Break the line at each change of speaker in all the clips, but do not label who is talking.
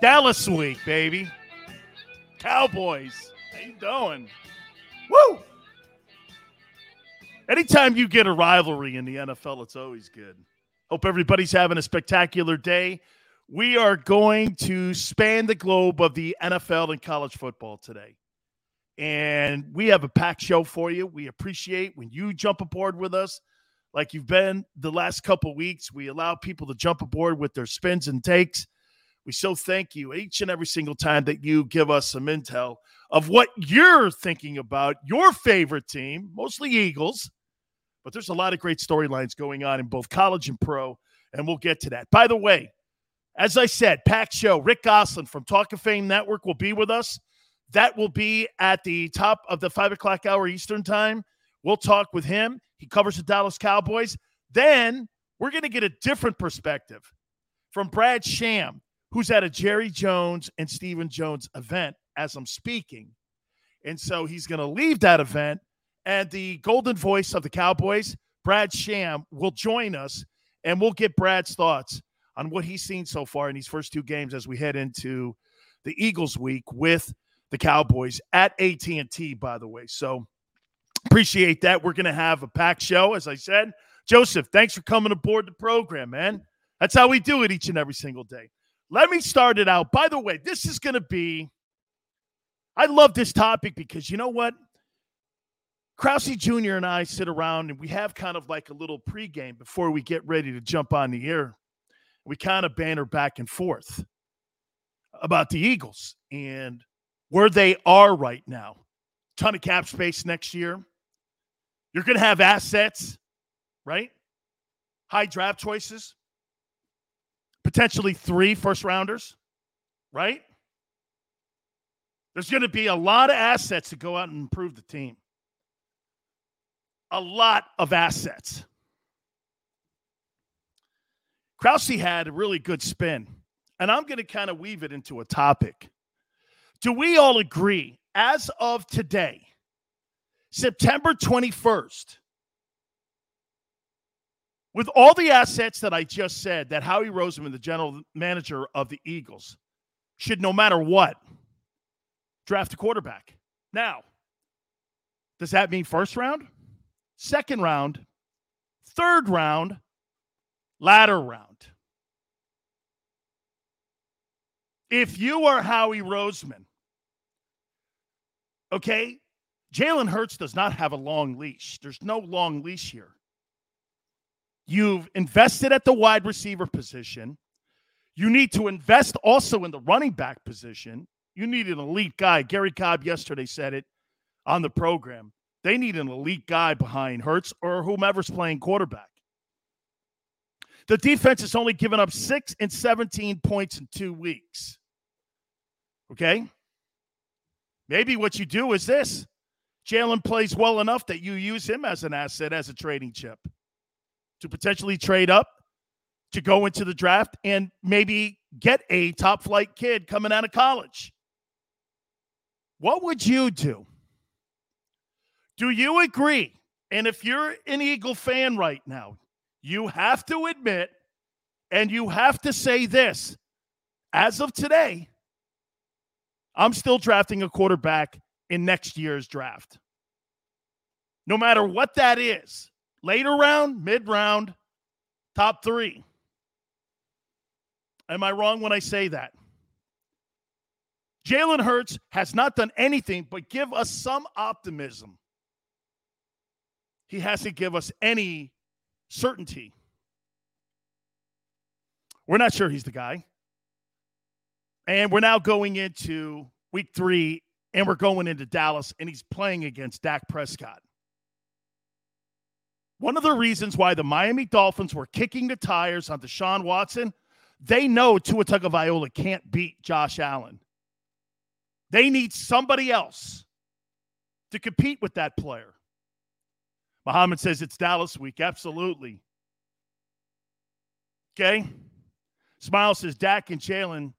Dallas week, baby. Cowboys. How you doing? Woo! Anytime you get a rivalry in the NFL, it's always good. Hope everybody's having a spectacular day. We are going to span the globe of the NFL and college football today. And we have a packed show for you. We appreciate when you jump aboard with us like you've been the last couple weeks. We allow people to jump aboard with their spins and takes. We so thank you each and every single time that you give us some intel of what you're thinking about your favorite team, mostly Eagles. But there's a lot of great storylines going on in both college and pro, and we'll get to that. By the way, as I said, packed show. Rick Gosselin from Talk of Fame Network will be with us. That will be at the top of the five o'clock hour Eastern time. We'll talk with him. He covers the Dallas Cowboys. Then we're going to get a different perspective from Brad Sham, who's at a Jerry Jones and Stephen Jones event as I'm speaking. And so he's going to leave that event, and the golden voice of the Cowboys, Brad Sham, will join us, and we'll get Brad's thoughts on what he's seen so far in these first two games as we head into the Eagles week with the Cowboys at AT&T, by the way. So appreciate that. We're going to have a packed show, as I said. Joseph, thanks for coming aboard the program, man. That's how we do it each and every single day. Let me start it out. By the way, this is going to be, I love this topic because you know what? Krause Jr. and I sit around and we have kind of like a little pregame before we get ready to jump on the air. We kind of banter back and forth about the Eagles and where they are right now. Ton of cap space next year. You're going to have assets, right? High draft choices, potentially three first rounders, right? There's going to be a lot of assets to go out and improve the team. A lot of assets. Krause had a really good spin, and I'm going to kind of weave it into a topic. Do we all agree, as of today, September 21st, with all the assets that I just said, that Howie Roseman, the general manager of the Eagles, should no matter what draft a quarterback. Now, does that mean first round, second round, third round, latter round? If you are Howie Roseman, okay, Jalen Hurts does not have a long leash. There's no long leash here. You've invested at the wide receiver position. You need to invest also in the running back position. You need an elite guy. Gary Cobb yesterday said it on the program. They need an elite guy behind Hurts or whomever's playing quarterback. The defense has only given up six and 17 points in two weeks. Okay. Maybe what you do is this Jalen plays well enough that you use him as an asset, as a trading chip to potentially trade up to go into the draft and maybe get a top flight kid coming out of college. What would you do? Do you agree? And if you're an Eagle fan right now, you have to admit and you have to say this as of today, I'm still drafting a quarterback in next year's draft. No matter what that is, later round, mid round, top three. Am I wrong when I say that? Jalen Hurts has not done anything but give us some optimism. He hasn't give us any certainty. We're not sure he's the guy. And we're now going into week three, and we're going into Dallas, and he's playing against Dak Prescott. One of the reasons why the Miami Dolphins were kicking the tires on Deshaun Watson, they know Tua Tagovailoa can't beat Josh Allen. They need somebody else to compete with that player. Muhammad says it's Dallas week. Absolutely. Okay. Smile says Dak and Jalen,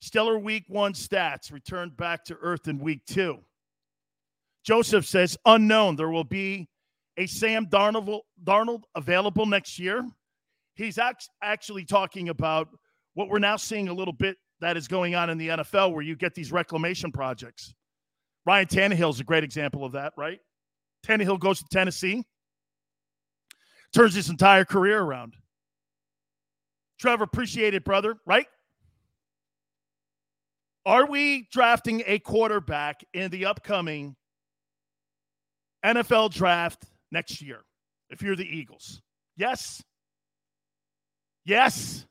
stellar week one stats, returned back to earth in week two. Joseph says unknown. There will be a Sam Darnold, available next year. He's actually talking about what we're now seeing a little bit that is going on in the NFL where you get these reclamation projects. Ryan Tannehill is a great example of that, right? Tannehill goes to Tennessee, turns his entire career around. Trevor, appreciate it, brother, right? Are we drafting a quarterback in the upcoming NFL draft next year if you're the Eagles? Yes. Yes.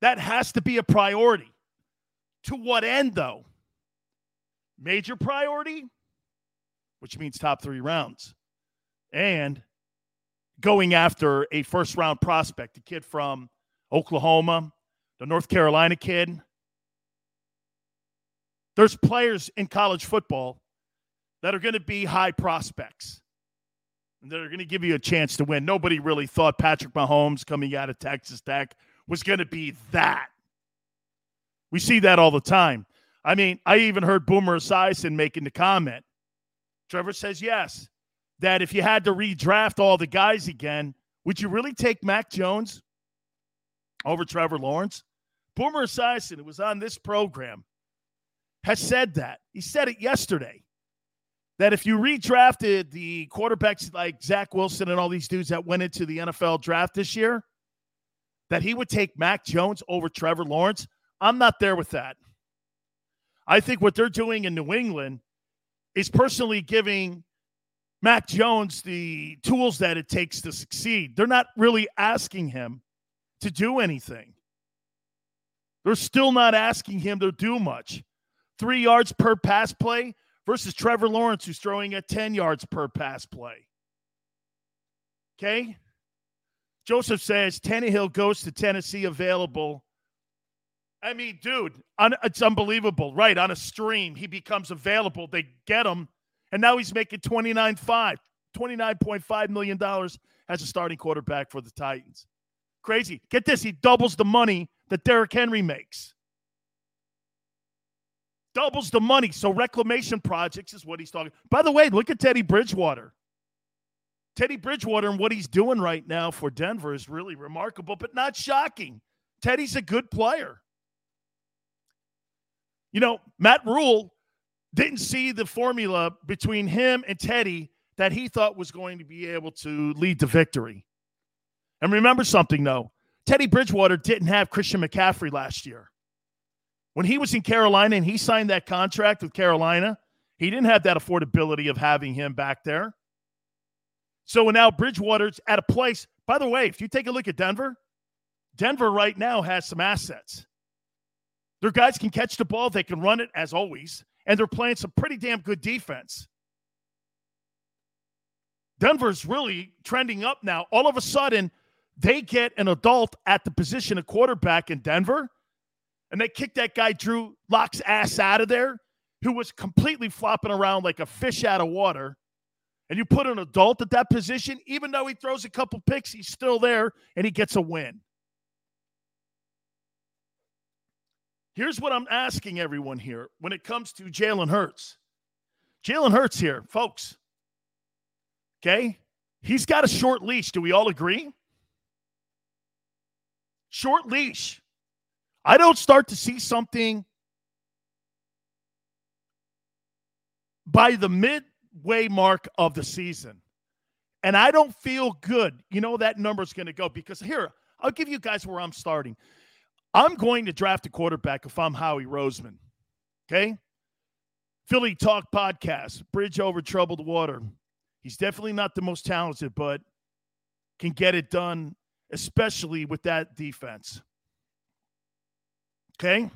That has to be a priority. To what end, though? Major priority, which means top three rounds, and going after a first round prospect, a kid from Oklahoma, the North Carolina kid. There's players in college football that are going to be high prospects and that are going to give you a chance to win. Nobody really thought Patrick Mahomes coming out of Texas Tech was going to be that. We see that all the time. I mean, I even heard Boomer Esiason making the comment. Trevor says yes, that if you had to redraft all the guys again, would you really take Mac Jones over Trevor Lawrence? Boomer Esiason, who was on this program, has said that. He said it yesterday. That if you redrafted the quarterbacks like Zach Wilson and all these dudes that went into the NFL draft this year, that he would take Mac Jones over Trevor Lawrence. I'm not there with that. I think what they're doing in New England is personally giving Mac Jones the tools that it takes to succeed. They're not really asking him to do anything. They're still not asking him to do much. Three yards per pass play versus Trevor Lawrence, who's throwing at 10 yards per pass play. Okay? Joseph says Tannehill goes to Tennessee available. I mean, dude, it's unbelievable. Right. On a stream, he becomes available. They get him. And now he's making 29.5, $29.5 million as a starting quarterback for the Titans. Crazy. Get this. He doubles the money that Derrick Henry makes. Doubles the money. So reclamation projects is what he's talking. By the way, look at Teddy Bridgewater. Teddy Bridgewater and what he's doing right now for Denver is really remarkable, but not shocking. Teddy's a good player. You know, Matt Rhule didn't see the formula between him and Teddy that he thought was going to be able to lead to victory. And remember something, though Teddy Bridgewater didn't have Christian McCaffrey last year. When he was in Carolina and he signed that contract with Carolina, he didn't have that affordability of having him back there. So now Bridgewater's at a place. By the way, if you take a look at Denver, Denver right now has some assets. Their guys can catch the ball, they can run it as always, and they're playing some pretty damn good defense. Denver's really trending up now. All of a sudden, they get an adult at the position of quarterback in Denver, and they kick that guy Drew Lock's ass out of there, who was completely flopping around like a fish out of water and you put an adult at that position, even though he throws a couple picks, he's still there and he gets a win. Here's what I'm asking everyone here when it comes to Jalen Hurts. Jalen Hurts here, folks. Okay? He's got a short leash. Do we all agree? Short leash. I don't start to see something by the midway mark of the season. And I don't feel good. You know that number's going to go because here, I'll give you guys where I'm starting. I'm going to draft a quarterback if I'm Howie Roseman. Okay? Philly Talk Podcast, Bridge Over Troubled Water. He's definitely not the most talented, but can get it done, especially with that defense. Okay?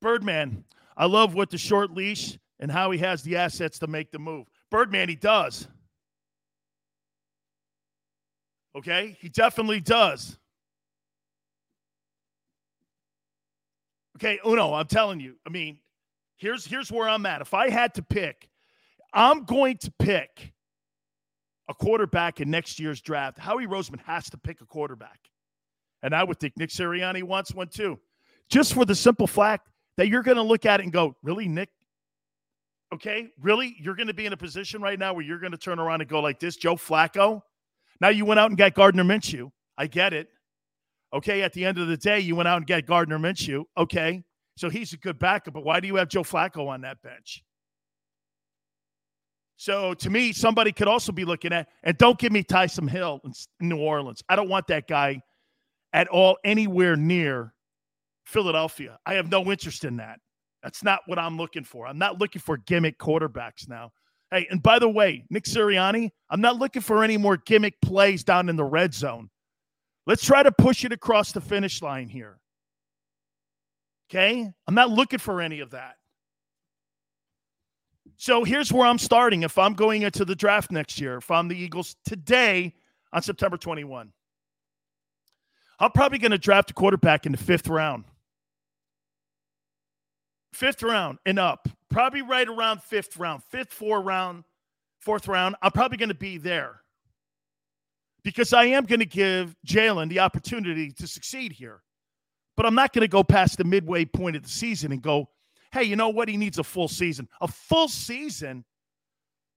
Birdman, I love what the short leash and how he has the assets to make the move. Birdman, he does. Okay? He definitely does. Okay, Uno, I'm telling you. I mean, here's here's where I'm at. If I had to pick, I'm going to pick a quarterback in next year's draft. Howie Roseman has to pick a quarterback. And I would think Nick Sirianni wants one too. Just for the simple fact that you're going to look at it and go, really, Nick? Okay, really? You're going to be in a position right now where you're going to turn around and go like this, Joe Flacco? Now you went out and got Gardner Minshew. I get it. Okay, at the end of the day, you went out and got Gardner Minshew. Okay, so he's a good backup, but why do you have Joe Flacco on that bench? So to me, somebody could also be looking at, and don't give me Taysom Hill in New Orleans. I don't want that guy at all anywhere near Philadelphia. I have no interest in that. That's not what I'm looking for. I'm not looking for gimmick quarterbacks now. Hey, and by the way, Nick Sirianni, I'm not looking for any more gimmick plays down in the red zone. Let's try to push it across the finish line here. Okay? I'm not looking for any of that. So here's where I'm starting if I'm going into the draft next year, if I'm the Eagles today on September 21. I'm probably going to draft a quarterback in the fifth round. Fifth round and up. Probably right around fifth round, fifth, four round, fourth round. I'm probably going to be there because I am going to give Jalen the opportunity to succeed here. But I'm not going to go past the midway point of the season and go, hey, you know what? He needs a full season. A full season?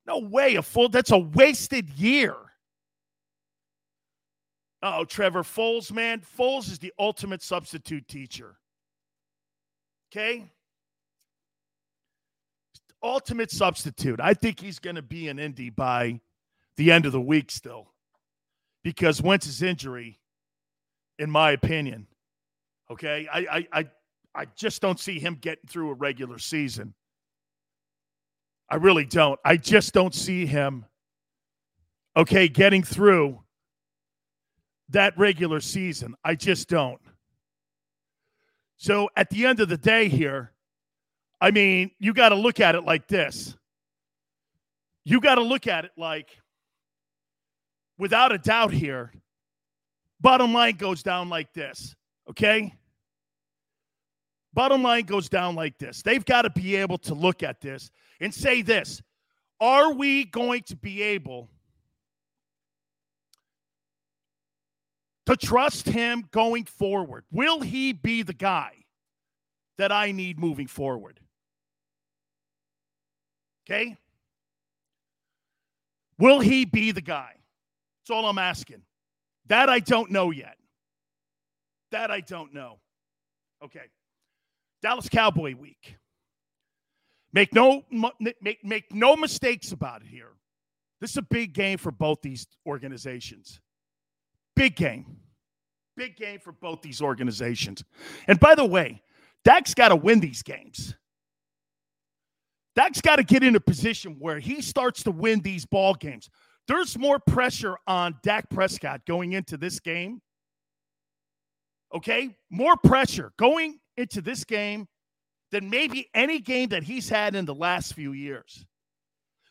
No way. A full, that's a wasted year. Oh, Trevor Foles, man. Foles is the ultimate substitute teacher. Okay? Ultimate substitute. I think he's going to be in Indy by the end of the week still. Because Wentz's injury, in my opinion, okay, I, I, I, I just don't see him getting through a regular season. I really don't. I just don't see him, okay, getting through that regular season. I just don't. So at the end of the day, here, I mean, you got to look at it like this. You got to look at it like, without a doubt, here, bottom line goes down like this, okay? Bottom line goes down like this. They've got to be able to look at this and say this Are we going to be able to trust him going forward? Will he be the guy that I need moving forward? Okay? Will he be the guy? That's all I'm asking. That I don't know yet. That I don't know. Okay. Dallas Cowboy week. Make no make, make no mistakes about it here. This is a big game for both these organizations. Big game. Big game for both these organizations. And by the way, Dak's got to win these games. Dak's got to get in a position where he starts to win these ball games. There's more pressure on Dak Prescott going into this game. Okay? More pressure going into this game than maybe any game that he's had in the last few years.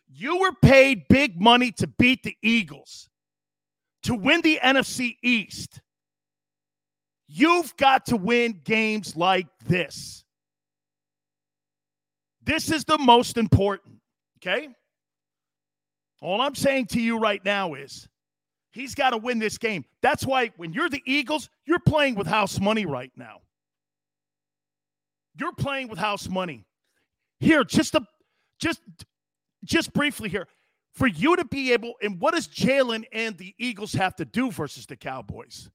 You were paid big money to beat the Eagles to win the NFC East, you've got to win games like this. This is the most important, okay? All I'm saying to you right now is he's got to win this game. That's why when you're the Eagles, you're playing with house money right now. You're playing with house money. Here, just a just just briefly here for you to be able, and what does Jalen and the Eagles have to do versus the Cowboys?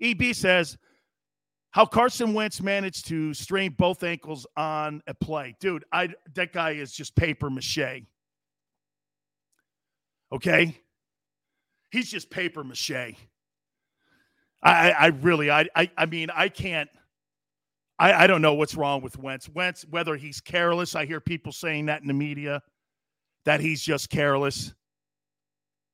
EB says, how Carson Wentz managed to strain both ankles on a play. Dude, I that guy is just paper mache. Okay? He's just paper mache. I, I really, I, I, I mean, I can't. I, I don't know what's wrong with Wentz. Wentz, whether he's careless, I hear people saying that in the media, that he's just careless.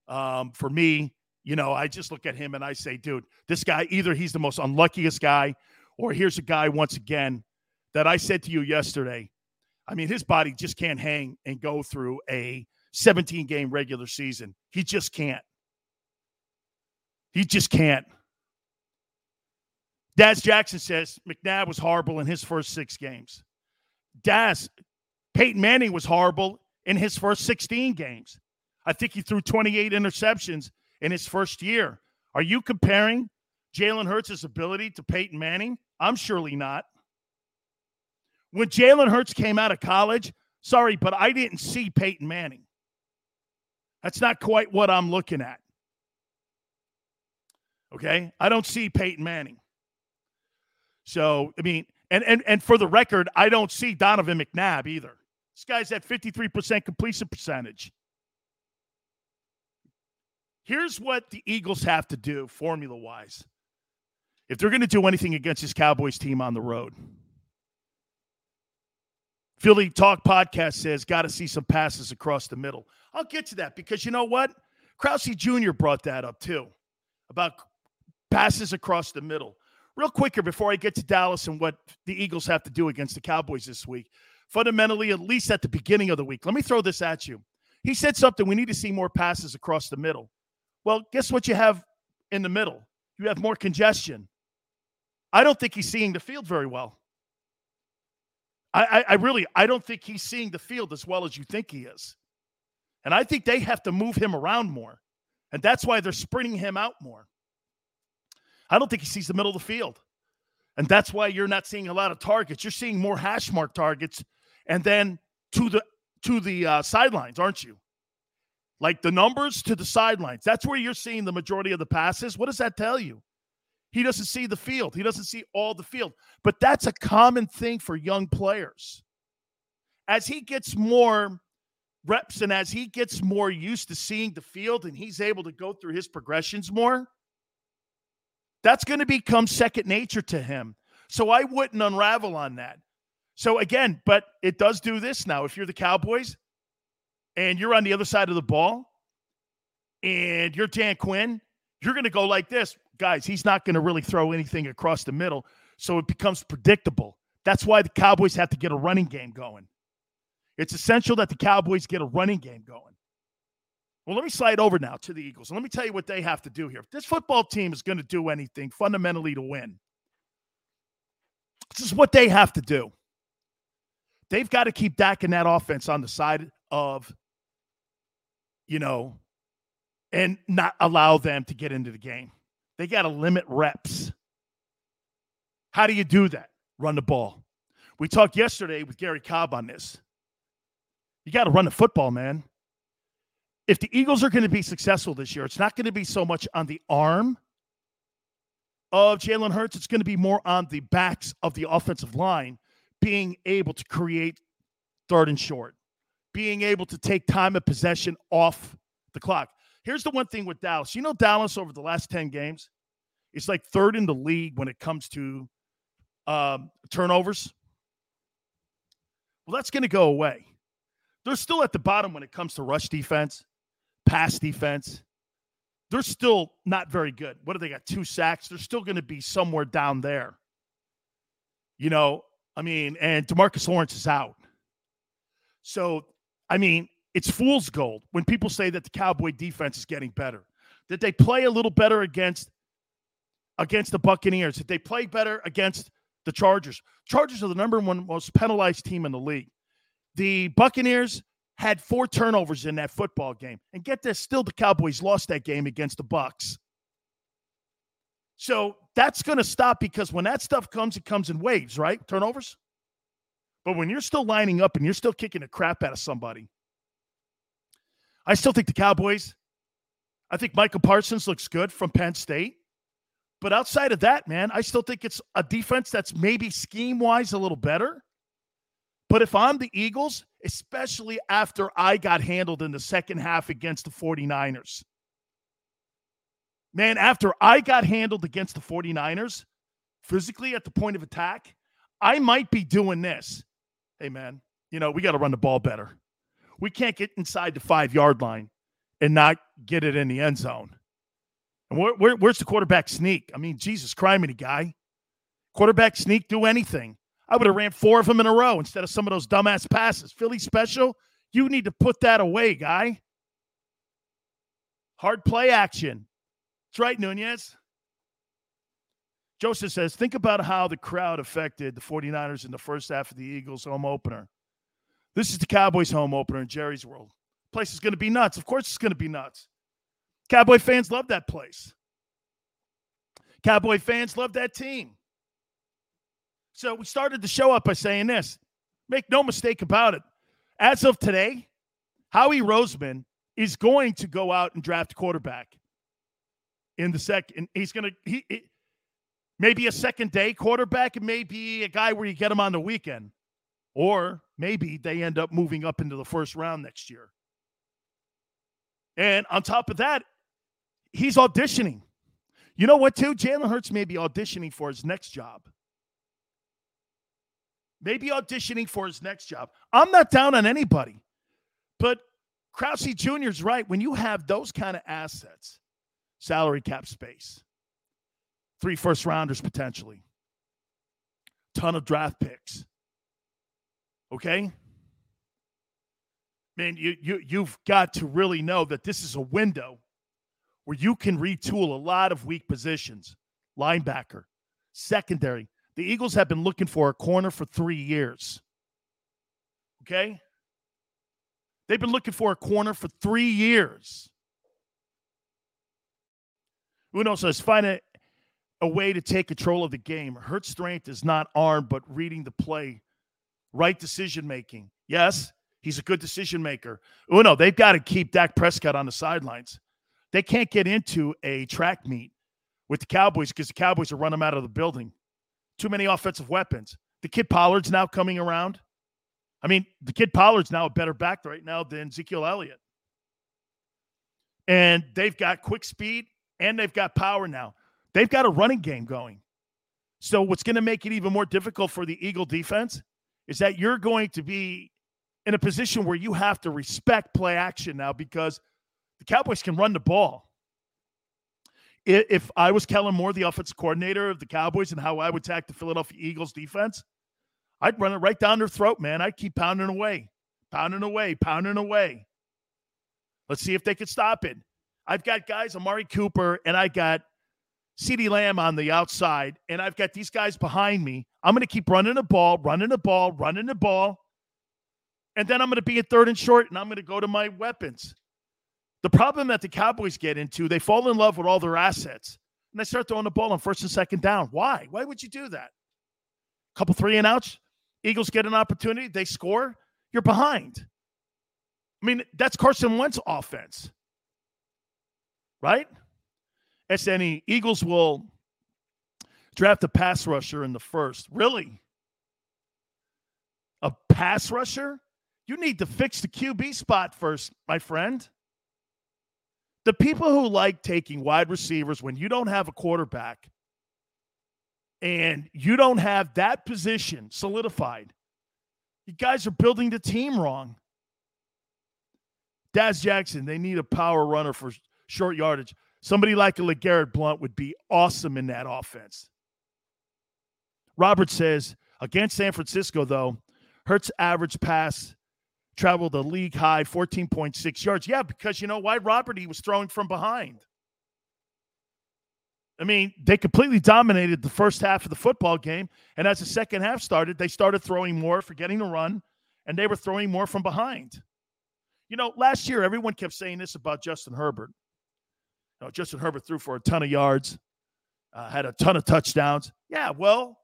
Um, for me, you know, I just look at him and I say, dude, this guy, either he's the most unluckiest guy, or here's a guy once again that I said to you yesterday. I mean, his body just can't hang and go through a 17 game regular season. He just can't. He just can't. Daz Jackson says McNabb was horrible in his first six games. Daz, Peyton Manning was horrible in his first 16 games. I think he threw 28 interceptions in his first year. Are you comparing Jalen Hurts' ability to Peyton Manning? I'm surely not. When Jalen Hurts came out of college, sorry, but I didn't see Peyton Manning. That's not quite what I'm looking at. Okay? I don't see Peyton Manning. So, I mean, and and and for the record, I don't see Donovan McNabb either. This guy's at 53% completion percentage. Here's what the Eagles have to do formula wise. If they're going to do anything against this Cowboys team on the road, Philly Talk Podcast says, got to see some passes across the middle. I'll get to that because you know what? Krause Jr. brought that up too about passes across the middle. Real quicker before I get to Dallas and what the Eagles have to do against the Cowboys this week. Fundamentally, at least at the beginning of the week, let me throw this at you. He said something we need to see more passes across the middle. Well, guess what you have in the middle? You have more congestion. I don't think he's seeing the field very well. I, I, I really I don't think he's seeing the field as well as you think he is. And I think they have to move him around more. And that's why they're sprinting him out more. I don't think he sees the middle of the field. And that's why you're not seeing a lot of targets. You're seeing more hash mark targets and then to the to the uh, sidelines, aren't you? Like the numbers to the sidelines. That's where you're seeing the majority of the passes. What does that tell you? He doesn't see the field. He doesn't see all the field. But that's a common thing for young players. As he gets more reps and as he gets more used to seeing the field and he's able to go through his progressions more, that's going to become second nature to him. So I wouldn't unravel on that. So again, but it does do this now. If you're the Cowboys and you're on the other side of the ball and you're Dan Quinn, you're going to go like this. Guys, he's not going to really throw anything across the middle. So it becomes predictable. That's why the Cowboys have to get a running game going. It's essential that the Cowboys get a running game going. Well, let me slide over now to the Eagles. And let me tell you what they have to do here. If this football team is going to do anything fundamentally to win, this is what they have to do. They've got to keep Dak and that offense on the side of, you know, and not allow them to get into the game. They got to limit reps. How do you do that? Run the ball. We talked yesterday with Gary Cobb on this. You got to run the football, man if the Eagles are going to be successful this year, it's not going to be so much on the arm of Jalen Hurts. It's going to be more on the backs of the offensive line being able to create third and short, being able to take time of possession off the clock. Here's the one thing with Dallas. You know, Dallas over the last 10 games, it's like third in the league when it comes to um, turnovers. Well, that's going to go away. They're still at the bottom when it comes to rush defense pass defense. They're still not very good. What do they got? Two sacks. They're still going to be somewhere down there. You know, I mean, and Demarcus Lawrence is out. So, I mean, it's fool's gold when people say that the Cowboy defense is getting better. Did they play a little better against against the Buccaneers? Did they play better against the Chargers? Chargers are the number one most penalized team in the league. The Buccaneers had four turnovers in that football game. And get this, still the Cowboys lost that game against the Bucks. So that's going to stop because when that stuff comes, it comes in waves, right? Turnovers. But when you're still lining up and you're still kicking the crap out of somebody, I still think the Cowboys, I think Michael Parsons looks good from Penn State. But outside of that, man, I still think it's a defense that's maybe scheme wise a little better. But if I'm the Eagles, especially after I got handled in the second half against the 49ers, man, after I got handled against the 49ers, physically at the point of attack, I might be doing this. Hey, man, you know, we got to run the ball better. We can't get inside the five yard line and not get it in the end zone. And where, where, where's the quarterback sneak? I mean, Jesus, criminy guy. Quarterback sneak, do anything. I would have ran four of them in a row instead of some of those dumbass passes. Philly special, you need to put that away, guy. Hard play action. That's right, Nunez. Joseph says, think about how the crowd affected the 49ers in the first half of the Eagles home opener. This is the Cowboys home opener in Jerry's world. Place is going to be nuts. Of course, it's going to be nuts. Cowboy fans love that place. Cowboy fans love that team. So we started the show up by saying this. Make no mistake about it. As of today, Howie Roseman is going to go out and draft quarterback in the second. He's going to he, maybe a second day quarterback, maybe a guy where you get him on the weekend, or maybe they end up moving up into the first round next year. And on top of that, he's auditioning. You know what, too? Jalen Hurts may be auditioning for his next job maybe auditioning for his next job. I'm not down on anybody, but Krause Jr. is right. When you have those kind of assets, salary cap space, three first rounders potentially, ton of draft picks. Okay? Man, you, you, you've got to really know that this is a window where you can retool a lot of weak positions linebacker, secondary, the Eagles have been looking for a corner for three years. Okay? They've been looking for a corner for three years. Uno says, find a, a way to take control of the game. Hurt's strength is not arm, but reading the play, right decision making. Yes, he's a good decision maker. Uno, they've got to keep Dak Prescott on the sidelines. They can't get into a track meet with the Cowboys because the Cowboys will run them out of the building too many offensive weapons. The kid Pollard's now coming around. I mean, the kid Pollard's now a better back right now than Ezekiel Elliott. And they've got quick speed and they've got power now. They've got a running game going. So, what's going to make it even more difficult for the Eagle defense is that you're going to be in a position where you have to respect play action now because the Cowboys can run the ball if I was Kellen Moore, the offensive coordinator of the Cowboys, and how I would attack the Philadelphia Eagles defense, I'd run it right down their throat, man. I'd keep pounding away, pounding away, pounding away. Let's see if they could stop it. I've got guys, Amari Cooper, and I got CeeDee Lamb on the outside, and I've got these guys behind me. I'm going to keep running the ball, running the ball, running the ball. And then I'm going to be at third and short, and I'm going to go to my weapons. The problem that the Cowboys get into, they fall in love with all their assets and they start throwing the ball on first and second down. Why? Why would you do that? Couple three and outs, Eagles get an opportunity, they score, you're behind. I mean, that's Carson Wentz offense, right? SNE Eagles will draft a pass rusher in the first. Really? A pass rusher? You need to fix the QB spot first, my friend. The people who like taking wide receivers when you don't have a quarterback and you don't have that position solidified, you guys are building the team wrong. Daz Jackson, they need a power runner for short yardage. Somebody like a LeGarrette Blunt would be awesome in that offense. Robert says, against San Francisco, though, Hurts average pass traveled a league high 14.6 yards. Yeah, because you know why? Robert, he was throwing from behind. I mean, they completely dominated the first half of the football game. And as the second half started, they started throwing more, forgetting to run, and they were throwing more from behind. You know, last year, everyone kept saying this about Justin Herbert. Know, Justin Herbert threw for a ton of yards, uh, had a ton of touchdowns. Yeah, well,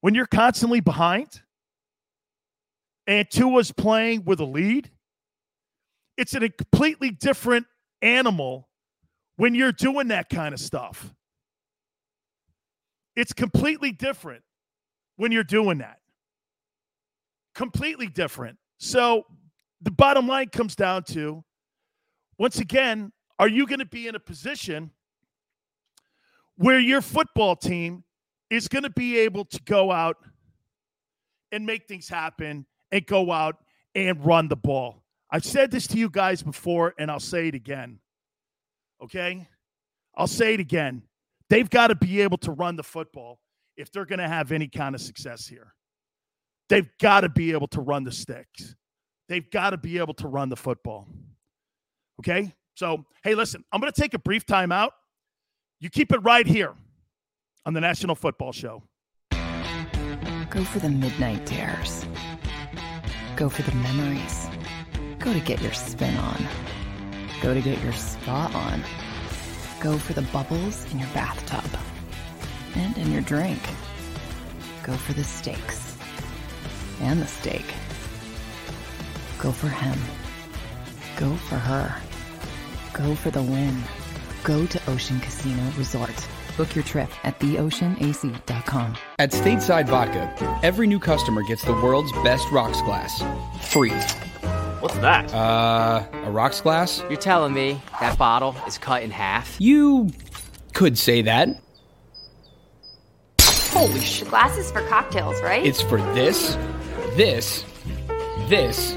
when you're constantly behind, and Tua's playing with a lead, it's a completely different animal when you're doing that kind of stuff. It's completely different when you're doing that. Completely different. So the bottom line comes down to once again, are you going to be in a position where your football team is going to be able to go out and make things happen and go out and run the ball? I've said this to you guys before, and I'll say it again. Okay? I'll say it again. They've got to be able to run the football if they're going to have any kind of success here. They've got to be able to run the sticks. They've got to be able to run the football. Okay? So, hey, listen, I'm going to take a brief timeout. You keep it right here on the National Football Show.
Go for the midnight dares. Go for the memories. Go to get your spin on. Go to get your spa on. Go for the bubbles in your bathtub and in your drink. Go for the steaks and the steak. Go for him. Go for her. Go for the win. Go to Ocean Casino Resort. Book your trip at theoceanac.com.
At Stateside Vodka, every new customer gets the world's best rocks glass. Free.
What's that?
Uh, a rocks glass?
You're telling me that bottle is cut in half?
You could say that.
Holy shit.
Glasses for cocktails, right?
It's for this, this, this,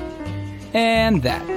and that.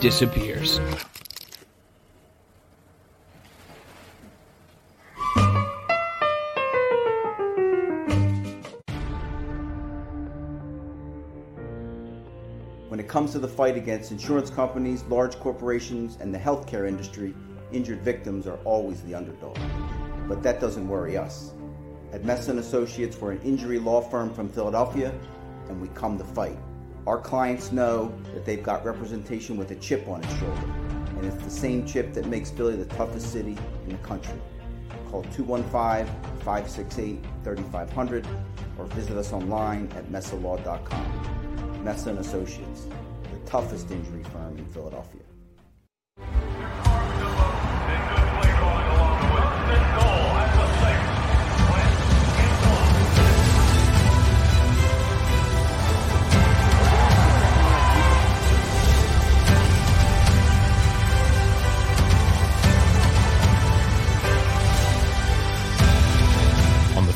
disappears.
When it comes to the fight against insurance companies, large corporations, and the healthcare industry, injured victims are always the underdog. But that doesn't worry us. At Messa & Associates, we're an injury law firm from Philadelphia, and we come to fight. Our clients know that they've got representation with a chip on its shoulder, and it's the same chip that makes Philly the toughest city in the country. Call 215-568-3500 or visit us online at messalaw.com. Messa & Associates, the toughest injury firm in Philadelphia.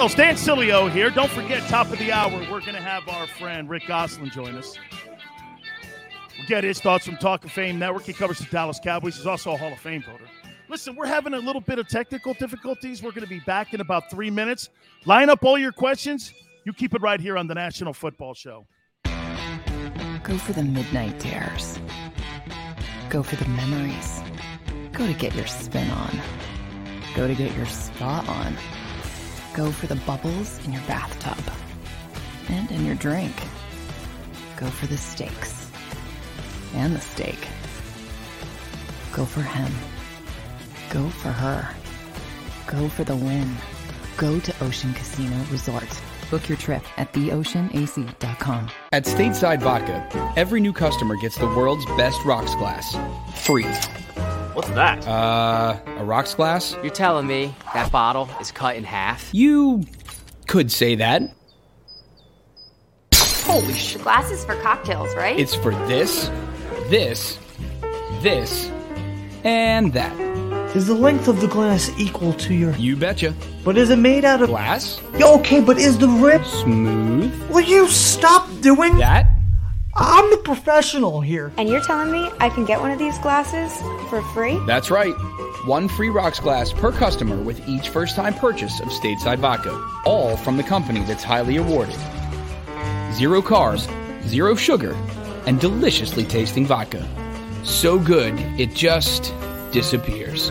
Big Sales, Dan Sileo here. Don't forget, top of the hour, we're going to have our friend Rick Gosselin join us. We'll get his thoughts from Talk of Fame Network. He covers the Dallas Cowboys. He's also a Hall of Fame voter. Listen, we're having a little bit of technical difficulties. We're going to be back in about three minutes. Line up all your questions. You keep it right here on the National Football Show.
Go for the midnight dares. Go for the memories. Go to get your spin on. Go to get your spa on. Go for the bubbles in your bathtub and in your drink. Go for the steaks and the steak. Go for him. Go for her. Go for the win. Go to Ocean Casino Resort. Book your trip at theoceanac.com.
At Stateside Vodka, every new customer gets the world's best rocks glass. Free.
What's that?
Uh, a rocks glass?
You're telling me that bottle is cut in half?
You could say that.
Holy shit.
Glasses for cocktails, right?
It's for this, this, this, and that.
Is the length of the glass equal to your.
You betcha.
But is it made out of.
Glass?
Yeah, okay, but is the rip.
Smooth?
Will you stop doing.
That?
I'm the professional here.
And you're telling me I can get one of these glasses for free?
That's right. One free rocks glass per customer with each first time purchase of stateside vodka. All from the company that's highly awarded. Zero carbs, zero sugar, and deliciously tasting vodka. So good, it just disappears.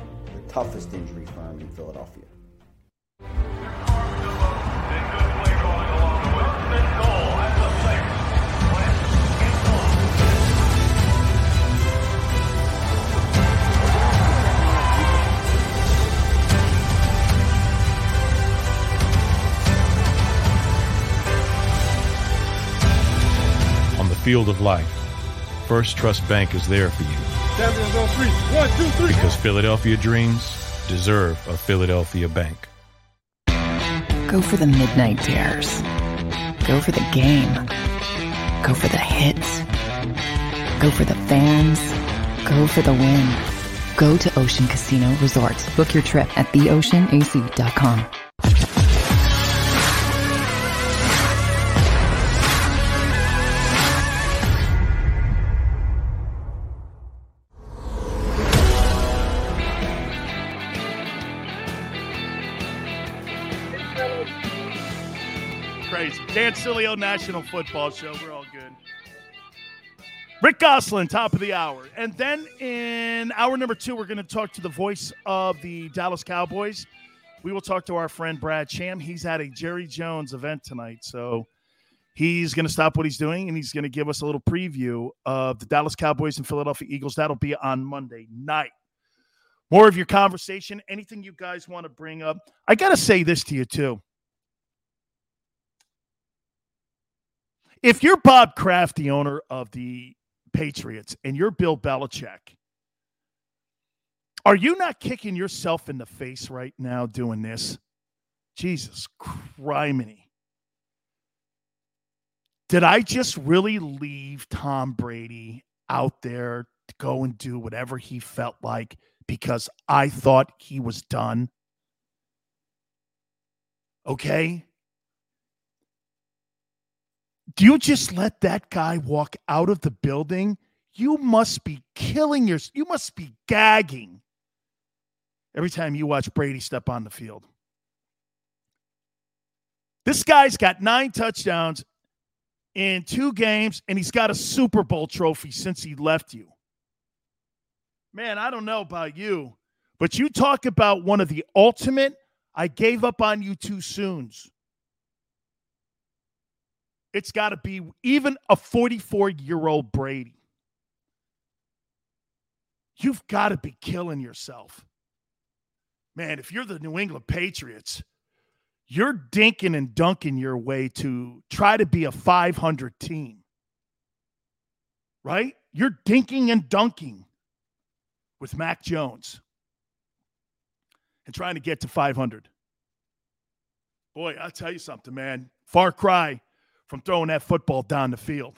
toughest injury firm in Philadelphia.
On the field of life, First Trust Bank is there for you
Champions on three. One, two, three.
because Philadelphia dreams deserve a Philadelphia bank.
Go for the midnight dares. Go for the game. Go for the hits. Go for the fans. Go for the win. Go to Ocean Casino Resort. Book your trip at theoceanac.com.
Dan Sileo National Football Show. We're all good. Rick Gosselin, top of the hour. And then in hour number two, we're going to talk to the voice of the Dallas Cowboys. We will talk to our friend Brad Sham. He's at a Jerry Jones event tonight. So he's going to stop what he's doing and he's going to give us a little preview of the Dallas Cowboys and Philadelphia Eagles. That'll be on Monday night. More of your conversation, anything you guys want to bring up. I got to say this to you, too. If you're Bob Kraft, the owner of the Patriots, and you're Bill Belichick, are you not kicking yourself in the face right now doing this? Jesus criminy. Did I just really leave Tom Brady out there to go and do whatever he felt like because I thought he was done? Okay. Do you just let that guy walk out of the building? You must be killing your you must be gagging every time you watch Brady step on the field. This guy's got 9 touchdowns in 2 games and he's got a Super Bowl trophy since he left you. Man, I don't know about you, but you talk about one of the ultimate I gave up on you too soon's it's got to be even a 44 year old Brady. You've got to be killing yourself. Man, if you're the New England Patriots, you're dinking and dunking your way to try to be a 500 team. Right? You're dinking and dunking with Mac Jones and trying to get to 500. Boy, I'll tell you something, man. Far cry from throwing that football down the field.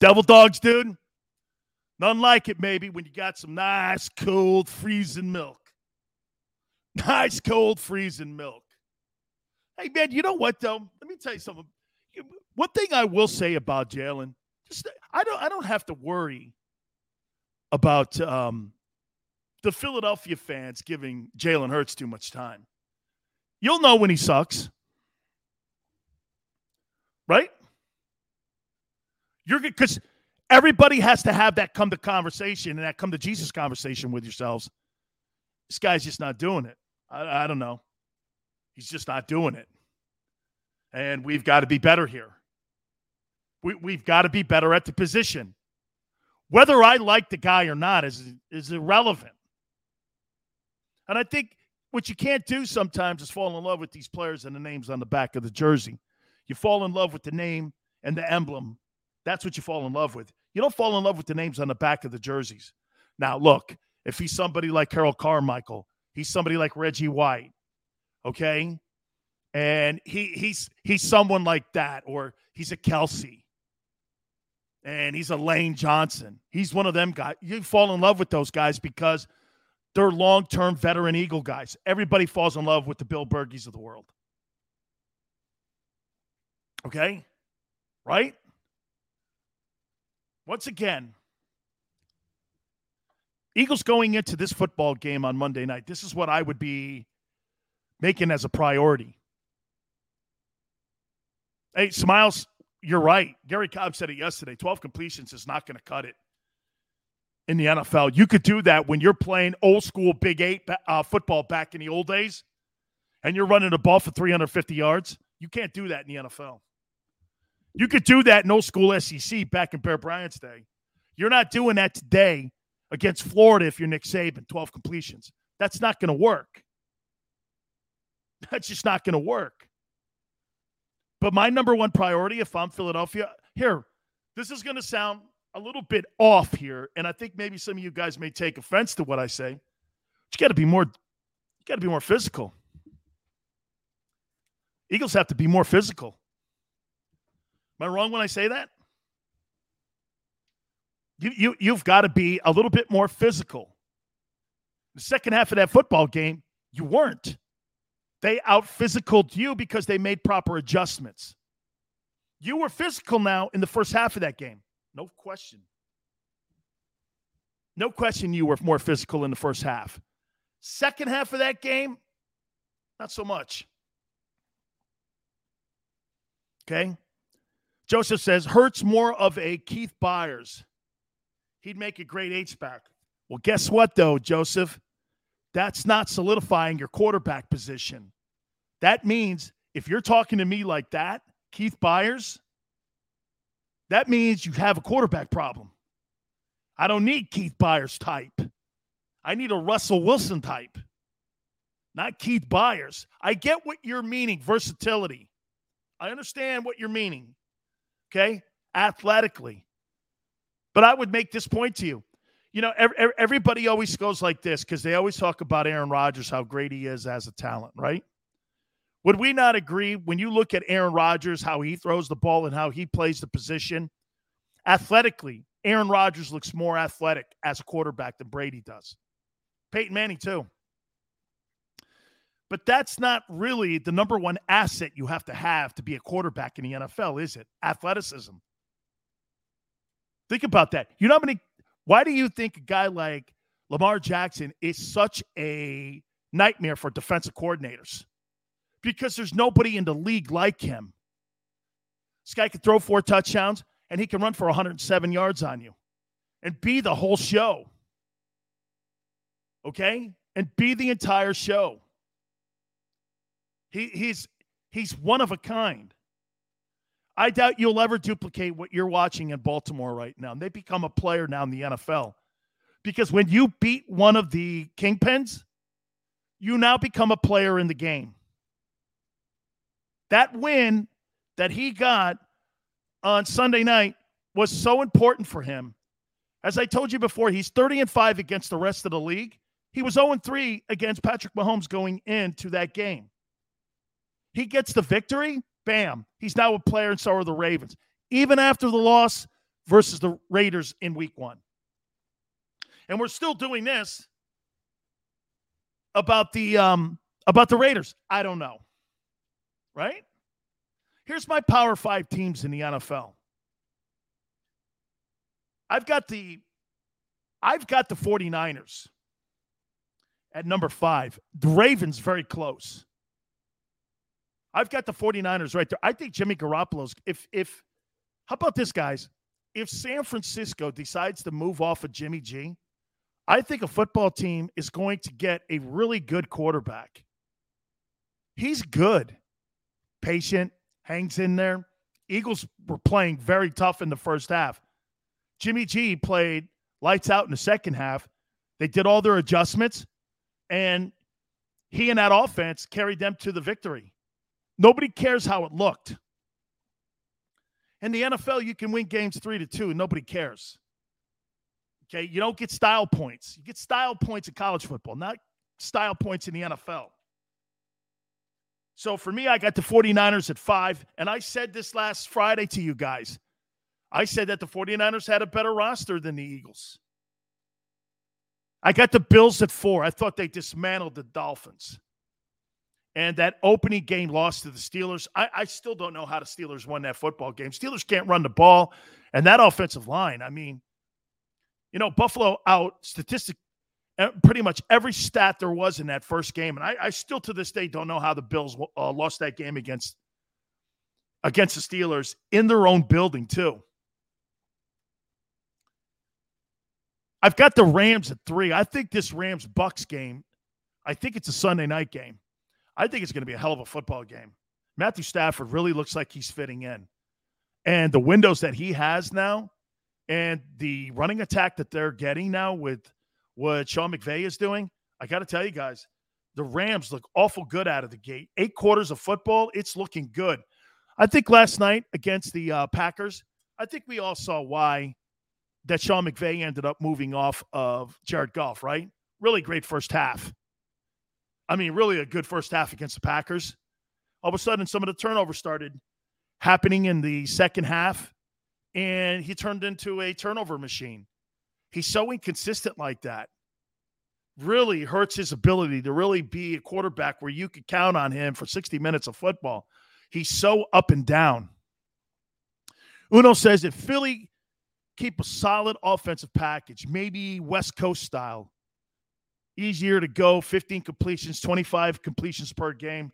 Devil dogs, dude. None like it, maybe, when you got some nice, cold, freezing milk. Nice, cold, freezing milk. Hey, man, you know what, though? Let me tell you something. One thing I will say about Jalen, just I don't I don't have to worry about um, the Philadelphia fans giving Jalen Hurts too much time. You'll know when he sucks right? You're because everybody has to have that come to conversation and that come to Jesus conversation with yourselves. This guy's just not doing it. I, I don't know. He's just not doing it. And we've got to be better here. We, we've got to be better at the position. Whether I like the guy or not is, is irrelevant. And I think what you can't do sometimes is fall in love with these players and the names on the back of the jersey. You fall in love with the name and the emblem. That's what you fall in love with. You don't fall in love with the names on the back of the jerseys. Now, look, if he's somebody like Harold Carmichael, he's somebody like Reggie White, okay? And he he's he's someone like that, or he's a Kelce, and he's a Lane Johnson. He's one of them guys. You fall in love with those guys because they're long-term veteran Eagle guys. Everybody falls in love with the Bill Bergeys of the world. Okay? Right? Once again, Eagles going into this football game on Monday night. This is what I would be making as a priority. Hey, Smiles, you're right. Gary Cobb said it yesterday. 12 completions is not going to cut it in the NFL. You could do that when you're playing old school Big Eight uh, football back in the old days, and you're running a ball for 350 yards. You can't do that in the NFL. You could do that in old school SEC back in Bear Bryant's day. You're not doing that today against Florida if you're Nick Saban, 12 completions. That's not going to work. That's just not going to work. But my number one priority, if I'm Philadelphia, here, this is going to sound a little bit off here, and I think maybe some of you guys may take offense to what I say. You got to be more, you got to be more physical. Eagles have to be more physical. Am I wrong when I say that? You, you, you've got to be a little bit more physical. The second half of that football game, you weren't. They out physicaled you because they made proper adjustments. You were physical now in the first half of that game. No question. No question you were more physical in the first half. Second half of that game, not so much. Okay. Joseph says Hurts more of a Keith Byars. He'd make a great H back. Well, guess what, though, Joseph? That's not solidifying your quarterback position. That means if you're talking to me like that, Keith Byars, that means you have a quarterback problem. I don't need Keith Byars type. I need a Russell Wilson type, not Keith Byars. I get what you're meaning, versatility. I understand what you're meaning, okay, athletically. But I would make this point to you. You know, everybody always goes like this because they always talk about Aaron Rodgers, how great he is as a talent, right? Would we not agree when you look at Aaron Rodgers, how he throws the ball and how he plays the position? Athletically, Aaron Rodgers looks more athletic as a quarterback than Brady does. Peyton Manning, too. But that's not really the number one asset you have to have to be a quarterback in the NFL, is it? Athleticism. Think about that. You know how many, why do you think a guy like Lamar Jackson is such a nightmare for defensive coordinators? because there's nobody in the league like him. This guy can throw four touchdowns and he can run for 107 yards on you and be the whole show. Okay? And be the entire show. He, he's he's one of a kind. I doubt you'll ever duplicate what you're watching in Baltimore right now. And they become a player now in the NFL. Because when you beat one of the kingpins, you now become a player in the game. That win that he got on Sunday night was so important for him. As I told you before, he's 30 and 5 against the rest of the league. He was 0 3 against Patrick Mahomes going into that game. He gets the victory, bam. He's now a player, and so are the Ravens. Even after the loss versus the Raiders in week one. And we're still doing this about the um about the Raiders. I don't know right? Here's my Power Five teams in the NFL. I've got the I've got the 49ers at number five. The Ravens very close. I've got the 49ers right there. I think Jimmy Garoppolo's if if how about this, guys? if San Francisco decides to move off of Jimmy G, I think a football team is going to get a really good quarterback. He's good, patient, hangs in there. Eagles were playing very tough in the first half. Jimmy G played lights out in the second half. They did all their adjustments, and he and that offense carried them to the victory. Nobody cares how it looked. In the NFL, you can win games three to two, and nobody cares. Okay, you don't get style points. You get style points in college football, not style points in the NFL. So for me, I got the 49ers at five. And I said this last Friday to you guys. I said that the 49ers had a better roster than the Eagles. I got the Bills at four. I thought they dismantled the Dolphins. And that opening game loss to the Steelers. I, I still don't know how the Steelers won that football game. Steelers can't run the ball. And that offensive line, I mean, you know, Buffalo out statistic pretty much every stat there was in that first game. And I, I still to this day don't know how the Bills uh, lost that game against against the Steelers in their own building too. I've got the Rams at three. I think this Rams Bucks game, I think it's a Sunday night game. I think it's going to be a hell of a football game. Matthew Stafford really looks like he's fitting in. And the windows that he has now and the running attack that they're getting now with what Sean McVay is doing, I got to tell you guys, the Rams look awful good out of the gate. Eight quarters of football, it's looking good. I think last night against the uh, Packers, I think we all saw why that Sean McVay ended up moving off of Jared Goff, right? Really great first half. I mean, really a good first half against the Packers. All of a sudden, some of the turnovers started happening in the second half, and he turned into a turnover machine. He's so inconsistent like that. Really hurts his ability to really be a quarterback where you could count on him for 60 minutes of football. He's so up and down. Uno says if Philly keep a solid offensive package, maybe West Coast style, easier to go, 15 completions, 25 completions per game.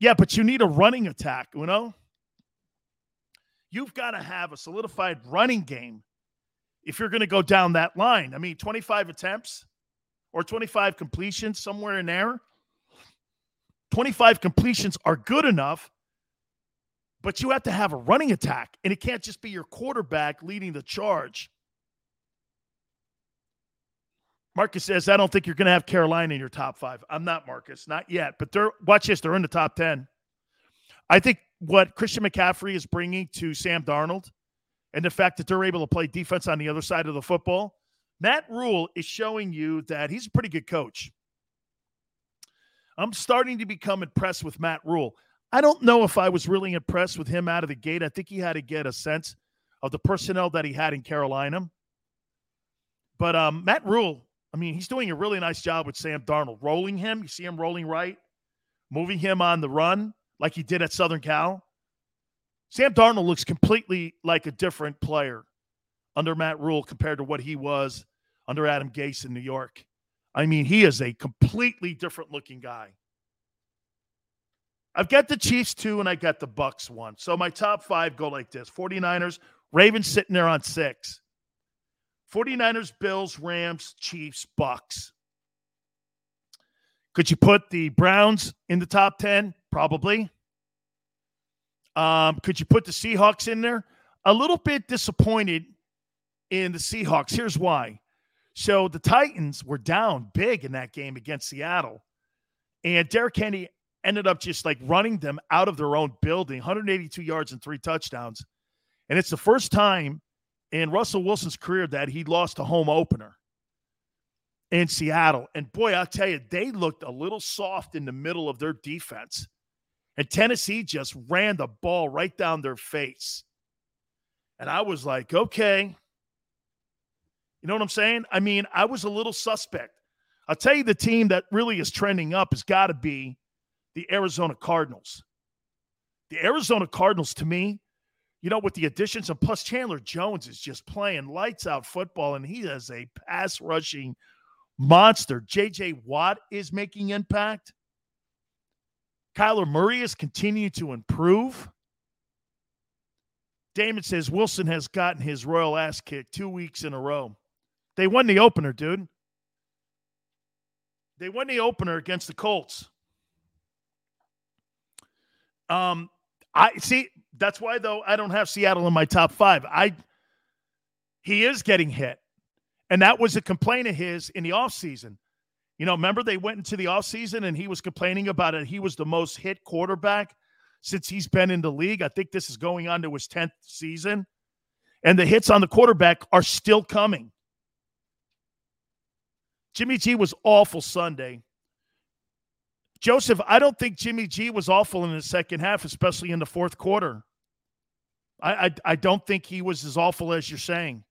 Yeah, but you need a running attack, you know? You've got to have a solidified running game if you're going to go down that line. I mean, 25 attempts or 25 completions, somewhere in there. 25 completions are good enough, but you have to have a running attack, and it can't just be your quarterback leading the charge. Marcus says, I don't think you're going to have Carolina in your top five. I'm not, Marcus, not yet. But they're watch this, they're in the top 10. I think what Christian McCaffrey is bringing to Sam Darnold and the fact that they're able to play defense on the other side of the football, Matt Rhule is showing you that he's a pretty good coach. I'm starting to become impressed with Matt Rhule. I don't know if I was really impressed with him out of the gate. I think he had to get a sense of the personnel that he had in Carolina. But um, Matt Rhule, I mean, he's doing a really nice job with Sam Darnold, rolling him. You see him rolling right, moving him on the run like he did at Southern Cal. Sam Darnold looks completely like a different player under Matt Rhule compared to what he was under Adam Gase in New York. I mean, he is a completely different looking guy. I've got the Chiefs two and I got the Bucks one. So my top five go like this 49ers, Ravens sitting there on six. 49ers, Bills, Rams, Chiefs, Bucks. Could you put the Browns in the top 10? Probably. Um, could you put the Seahawks in there? A little bit disappointed in the Seahawks. Here's why. So the Titans were down big in that game against Seattle. And Derrick Henry ended up just like running them out of their own building, 182 yards and three touchdowns. And it's the first time in Russell Wilson's career that he lost a home opener in Seattle. And boy, I'll tell you, they looked a little soft in the middle of their defense. And Tennessee just ran the ball right down their face. And I was like, okay. You know what I'm saying? I mean, I was a little suspect. I'll tell you the team that really is trending up has got to be the Arizona Cardinals. The Arizona Cardinals, to me, you know, with the additions and plus Chandler Jones is just playing lights out football, and he is a pass rushing monster. JJ Watt is making impact. Kyler Murray is continuing to improve. Damon says Wilson has gotten his royal ass kicked two weeks in a row. They won the opener, dude. They won the opener against the Colts. Um, I see. That's why, though, I don't have Seattle in my top five. I he is getting hit, and that was a complaint of his in the offseason. You know, remember they went into the offseason and he was complaining about it. He was the most hit quarterback since he's been in the league. I think this is going on to his 10th season. And the hits on the quarterback are still coming. Jimmy G was awful Sunday. Joseph, I don't think Jimmy G was awful in the second half, especially in the fourth quarter. I, I, I don't think he was as awful as you're saying.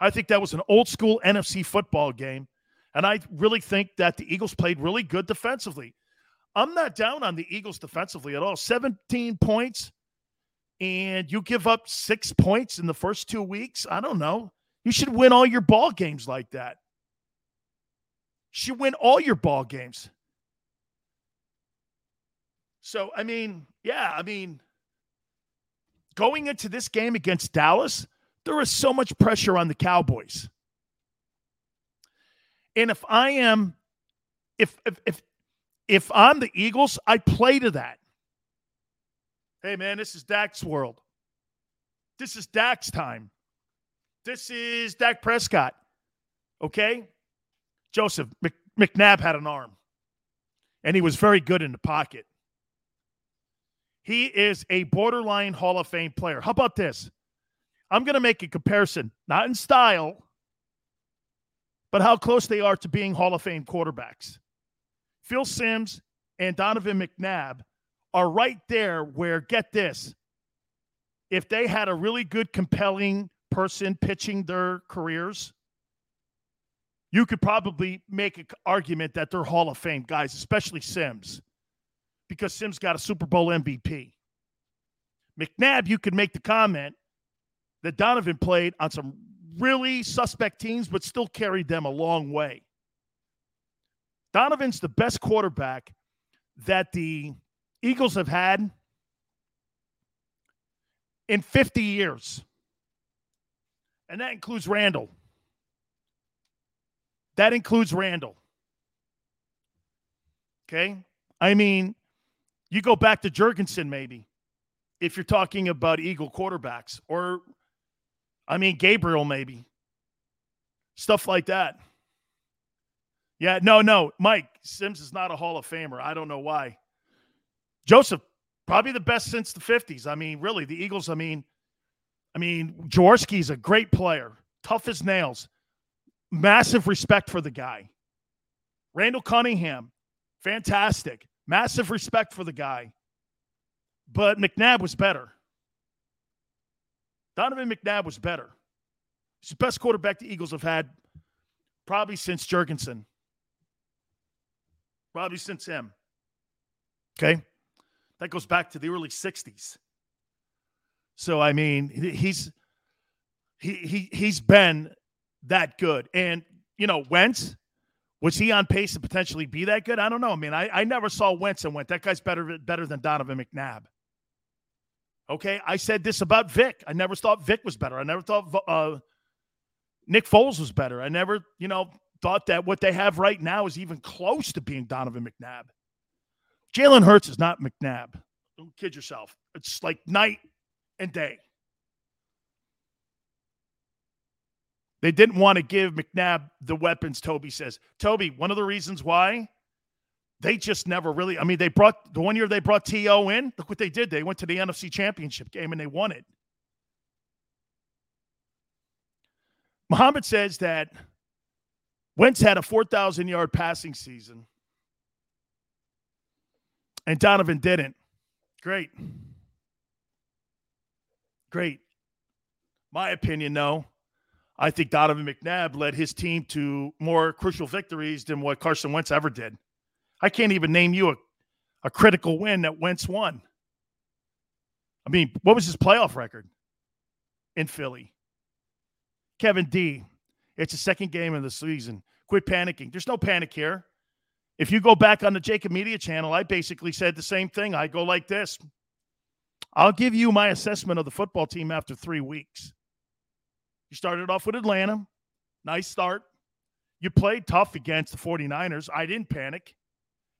I think that was an old school NFC football game. And I really think that the Eagles played really good defensively. I'm not down on the Eagles defensively at all. 17 points, and you give up six points in the first two weeks. I don't know. You should win all your ball games like that. You should win all your ball games. So, I mean, yeah, I mean, going into this game against Dallas, there is so much pressure on the Cowboys. And if I am, if if if if I'm the Eagles, I play to that. Hey man, this is Dak's world. This is Dak's time. This is Dak Prescott. Okay? Joseph McNabb had an arm, and he was very good in the pocket. He is a borderline Hall of Fame player. How about this? I'm going to make a comparison, not in style, but how close they are to being Hall of Fame quarterbacks. Phil Simms and Donovan McNabb are right there where, get this, if they had a really good, compelling person pitching their careers, you could probably make an argument that they're Hall of Fame guys, especially Simms because Simms got a Super Bowl MVP. McNabb, you could make the comment that Donovan played on some really suspect teams, but still carried them a long way. Donovan's the best quarterback that the Eagles have had in 50 years. And that includes Randall. That includes Randall. Okay? I mean, you go back to Jurgensen, maybe, if you're talking about Eagle quarterbacks, or I mean, Gabriel, maybe. Stuff like that. Yeah, no, no. Mike, Simms is not a Hall of Famer. I don't know why. Joseph, probably the best since the 50s. I mean, really, the Eagles, I mean, I mean, Jaworski's a great player, tough as nails. Massive respect for the guy. Randall Cunningham, fantastic. Massive respect for the guy. But McNabb was better. Donovan McNabb was better. He's the best quarterback the Eagles have had probably since Jurgensen. Probably since him. Okay. That goes back to the early 60s. So I mean, he's he he he's been that good. And you know, Wentz, was he on pace to potentially be that good? I don't know. I mean, I, I never saw Wentz and went, that guy's better, better than Donovan McNabb. Okay. I said this about Vic. I never thought Vic was better. I never thought uh, Nick Foles was better. I never, you know, thought that what they have right now is even close to being Donovan McNabb. Jalen Hurts is not McNabb. Don't kid yourself. It's like night and day. They didn't want to give McNabb the weapons, Toby says. Toby, one of the reasons why they just never really, I mean, they brought the one year they brought T.O. in. Look what they did. They went to the NFC championship game and they won it. Muhammad says that Wentz had a 4,000 yard passing season and Donovan didn't. Great. Great. My opinion, though, I think Donovan McNabb led his team to more crucial victories than what Carson Wentz ever did. I can't even name you a, a critical win that Wentz won. I mean, what was his playoff record in Philly? Kevin D, it's the second game of the season. Quit panicking. There's no panic here. If you go back on the JAKIB Media channel, I basically said the same thing. I go like this I'll give you my assessment of the football team after three weeks. You started off with Atlanta. Nice start. You played tough against the 49ers. I didn't panic.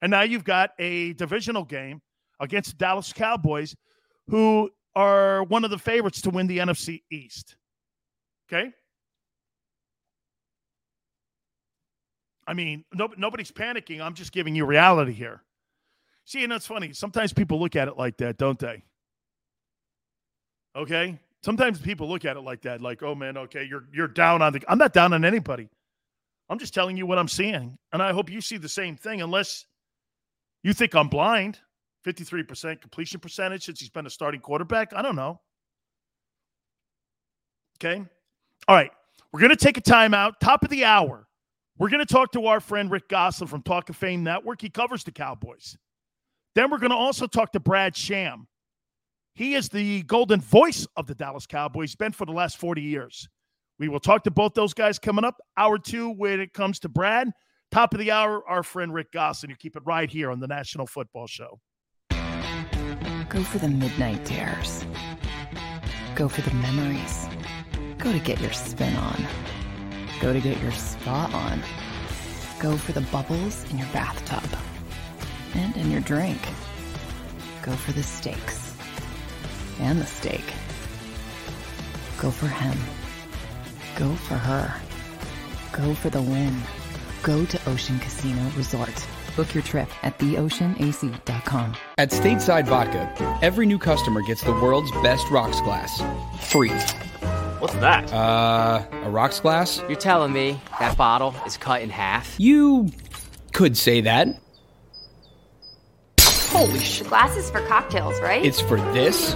And now you've got a divisional game against the Dallas Cowboys, who are one of the favorites to win the NFC East. Okay. I mean, no, nobody's panicking. I'm just giving you reality here. See, and that's funny. Sometimes people look at it like that, don't they? Okay. Sometimes people look at it like that, like, oh man, okay, you're you're down on the I'm not down on anybody. I'm just telling you what I'm seeing. And I hope you see the same thing, unless you think I'm blind. 53% completion percentage since he's been a starting quarterback. I don't know. Okay. All right. We're going to take a timeout. Top of the hour. We're going to talk to our friend Rick Gosselin from Talk of Fame Network. He covers the Cowboys. Then we're going to also talk to Brad Sham. He is the golden voice of the Dallas Cowboys, been for the last 40 years. We will talk to both those guys coming up. Hour two, when it comes to Brad. Top of the hour, our friend Rick Gosselin. You keep it right here on the National Football Show.
Go for the midnight dares. Go for the memories. Go to get your spin on. Go to get your spa on. Go for the bubbles in your bathtub and in your drink. Go for the stakes and the steak. Go for him. Go for her. Go for the win. Go to Ocean Casino Resort. Book your trip at theoceanac.com.
At Stateside Vodka, every new customer gets the world's best rocks glass. Free.
What's that?
Uh, a rocks glass?
You're telling me that bottle is cut in half?
You could say that.
Holy shit. Glasses for cocktails, right?
It's for this,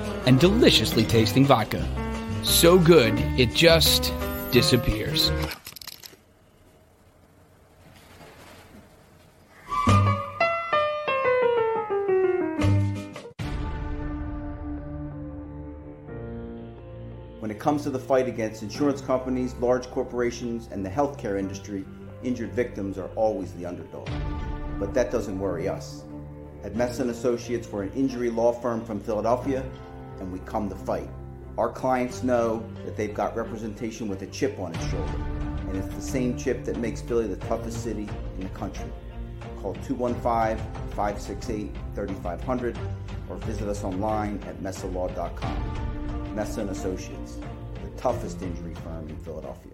and deliciously tasting vodka. So good, it just disappears.
When it comes to the fight against insurance companies, large corporations, and the healthcare industry, injured victims are always the underdog. But that doesn't worry us. At Messon Associates, we're an injury law firm from Philadelphia, and we come to fight. Our clients know that they've got representation with a chip on its shoulder, and it's the same chip that makes Philly the toughest city in the country. Call 215-568-3500 or visit us online at messalaw.com. Messa and Associates, the toughest injury firm in Philadelphia.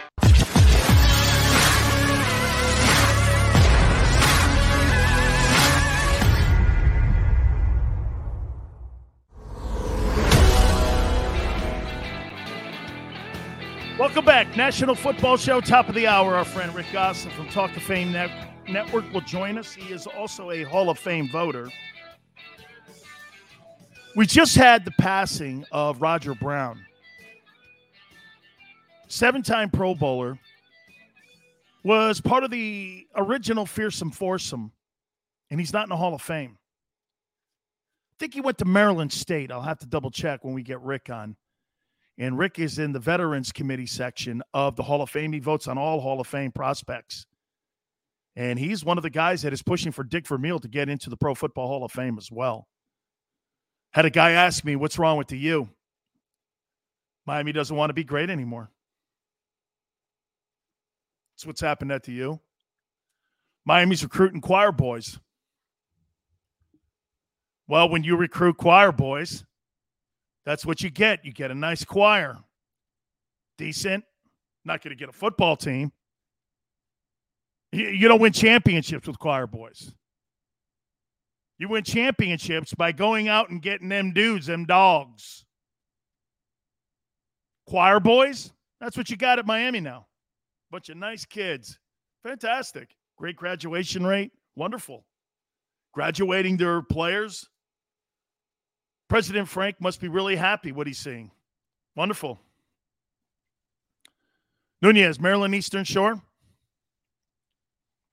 Welcome back. National Football Show, top of the hour. Our friend Rick Gosselin from Talk of Fame Net- Network will join us. He is also a Hall of Fame voter. We just had the passing of Roger Brown, seven time Pro Bowler, was part of the original Fearsome Foursome, and he's not in the Hall of Fame. I think he went to Maryland State. I'll have to double check when we get Rick on. And Rick is in the Veterans Committee section of the Hall of Fame. He votes on all Hall of Fame prospects. And he's one of the guys that is pushing for Dick Vermeil to get into the Pro Football Hall of Fame as well. Had a guy ask me, What's wrong with the U? Miami doesn't want to be great anymore. That's what's happened at the U. Miami's recruiting choir boys. Well, when you recruit choir boys, that's what you get. You get a nice choir. Decent. Not going to get a football team. You don't win championships with choir boys. You win championships by going out and getting them dudes, them dogs. Choir boys, that's what you got at Miami now. Bunch of nice kids. Fantastic. Great graduation rate. Wonderful. Graduating their players. President Frenk must be really happy what he's seeing. Wonderful. Nunez, Maryland Eastern Shore.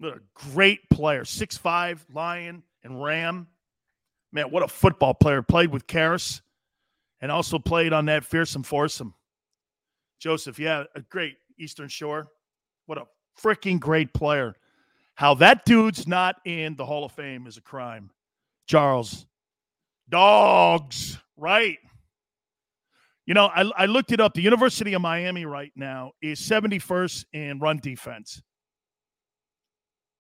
What a great player. Six-five Lion and Ram. Man, what a football player. Played with Karras and also played on that fearsome foursome. Joseph, yeah, a great Eastern Shore. What a freaking great player. How that dude's not in the Hall of Fame is a crime. Charles, dogs, right? You know, I, I looked it up. The University of Miami right now is 71st in run defense.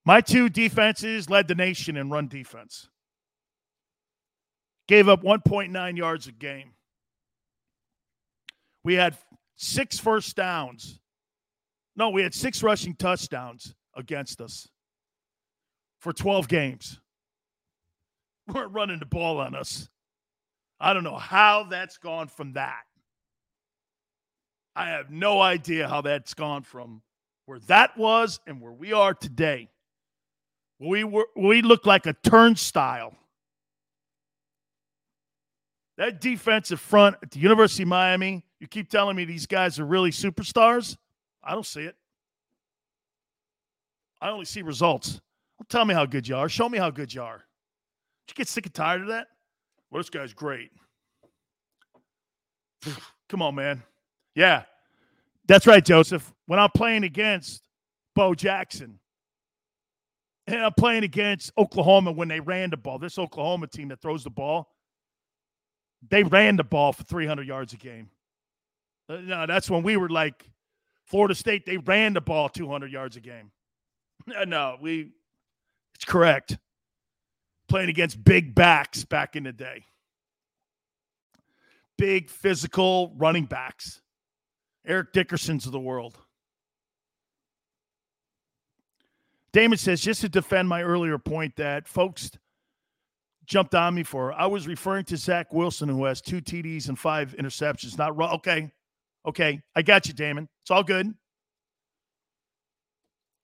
My two defenses led the nation in run defense. Gave up 1.9 yards a game. We had six first downs. No, we had six rushing touchdowns against us for 12 games. We're running the ball on us. I don't know how that's gone from that. I have no idea how that's gone from where that was and where we are today. We were we look like a turnstile. That defensive front at the University of Miami, you keep telling me these guys are really superstars. I don't see it. I only see results. Don't tell me how good you are. Show me how good you are. Did you get sick and tired of that? Well, this guy's great. Come on, man. Yeah, that's right, Joseph. When I'm playing against Bo Jackson, and I'm playing against Oklahoma when they ran the ball, this Oklahoma team that throws the ball, they ran the ball for 300 yards a game. Uh, no, that's when we were like Florida State. They ran the ball 200 yards a game. no, we. It's correct. Playing against big backs back in the day. Big physical running backs. Eric Dickerson's of the world. Damon says, just to defend my earlier point that folks jumped on me for, I was referring to Zach Wilson, who has two TDs and five interceptions. Not wrong. Okay. Okay. I got you, Damon. It's all good.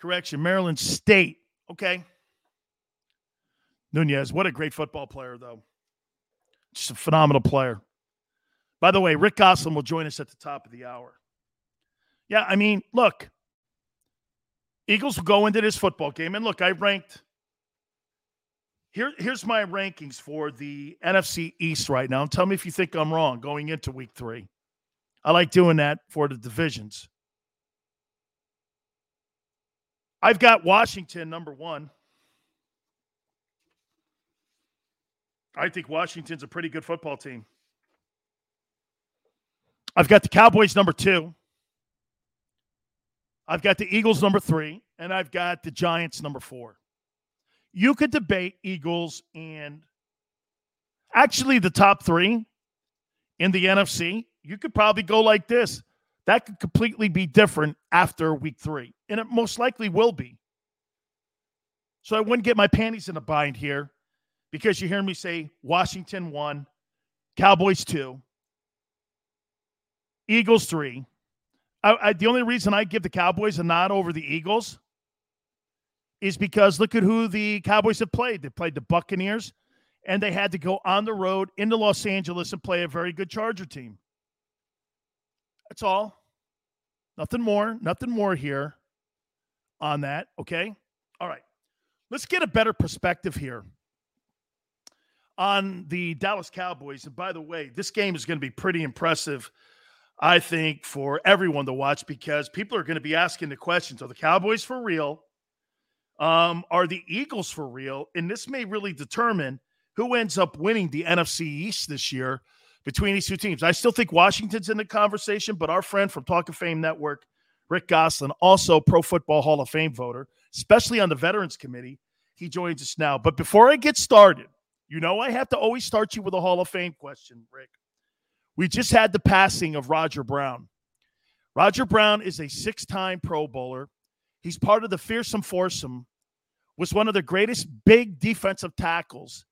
Correction. Maryland State. Okay. Nunez, what a great football player, though. Just a phenomenal player. By the way, Rick Gosselin will join us at the top of the hour. Yeah, I mean, look, Eagles will go into this football game. And look, I ranked. Here, here's my rankings for the NFC East right now. tell me if you think I'm wrong going into week three. I like doing that for the divisions. I've got Washington number one. I think Washington's a pretty good football team. I've got the Cowboys number two. I've got the Eagles number three, and I've got the Giants number four. You could debate Eagles and actually the top three in the NFC. You could probably go like this. That could completely be different after week three, and it most likely will be. So I wouldn't get my panties in a bind here because you hear me say Washington one, Cowboys two, Eagles three, I, I, the only reason I give the Cowboys a nod over the Eagles is because look at who the Cowboys have played. They played the Buccaneers, and they had to go on the road into Los Angeles and play a very good Charger team. That's all. Nothing more. Nothing more here on that. Okay. All right. Let's get a better perspective here on the Dallas Cowboys. And by the way, this game is going to be pretty impressive I think, for everyone to watch because people are going to be asking the questions Are the Cowboys for real? Um, are the Eagles for real? And this may really determine who ends up winning the NFC East this year between these two teams. I still think Washington's in the conversation, but our friend from Talk of Fame Network, Rick Gosselin, also Pro Football Hall of Fame voter, especially on the Veterans Committee, he joins us now. But before I get started, you know I have to always start you with a Hall of Fame question, Rick. We just had the passing of Roger Brown. Roger Brown is a six time Pro Bowler. He's part of the fearsome foursome, was one of the greatest big defensive tackles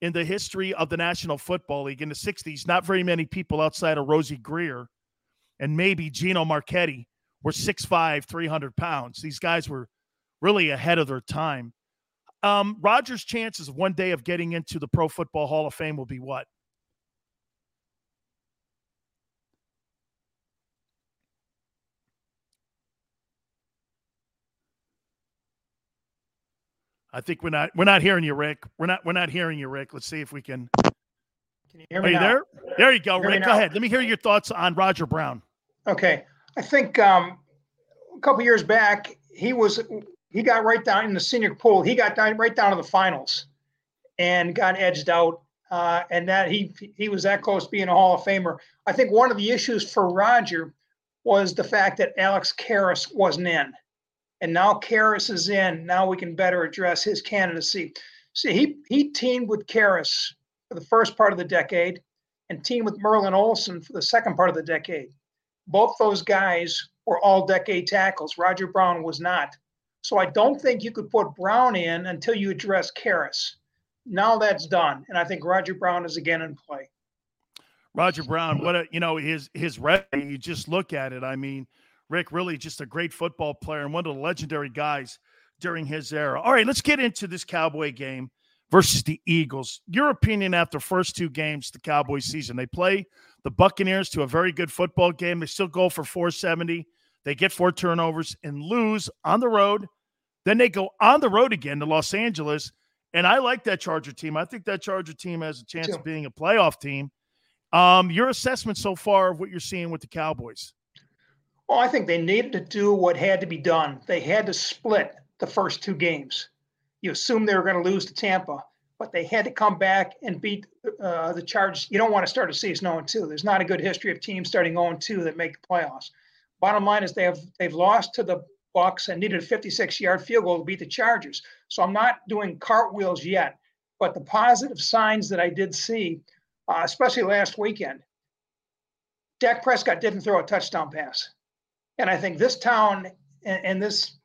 in the history of the National Football League in the 60s. Not very many people outside of Rosie Grier and maybe Gino Marchetti were 6'5, 300 pounds. These guys were really ahead of their time. Um, Rogers' chances of one day of getting into the Pro Football Hall of Fame will be what? I think we're not we're not hearing you, Rick. We're not we're not hearing you, Rick. Let's see if we can.
Can you hear me
Are you
now?
there? There you go,
Hear
Rick. Go ahead. Let me hear your thoughts on Roger Brown.
Okay, I think um, a couple years back he was he got right down in the senior pool. He got down right down to the finals, and got edged out. Uh, and that he he was that close to being a Hall of Famer. I think one of the issues for Roger was the fact that Alex Karras wasn't in, and now Karras is in. Now we can better address his candidacy. See, he he teamed with Karras for the first part of the decade, and teamed with Merlin Olsen for the second part of the decade. Both those guys were all decade tackles. Roger Brown was not. So I don't think you could put Brown in until you address Karras. Now that's done, and I think Roger Brown is again in play.
Roger Brown, what a you know his his resume. You just look at it. I mean, Rick really just a great football player and one of the legendary guys during his era. All right, let's get into this Cowboy game versus the Eagles. Your opinion after first two games the Cowboys season. They play the Buccaneers to a very good football game. They still go for 470. They get four turnovers and lose on the road. Then they go on the road again to Los Angeles. And I like that Charger team. I think that Charger team has a chance of being a playoff team. Um, your assessment so far of what you're seeing with the Cowboys?
Well, I think they needed to do what had to be done. They had to split the first two games. You assume they were going to lose to Tampa, but they had to come back and beat uh, the Chargers. You don't want to start a season 0 2. There's not a good history of teams starting 0 2 that make the playoffs. Bottom line is they have they've lost to the Bucks and needed a 56 yard field goal to beat the Chargers. So I'm not doing cartwheels yet, but the positive signs that I did see, uh, especially last weekend, Dak Prescott didn't throw a touchdown pass. And I think this town and, and this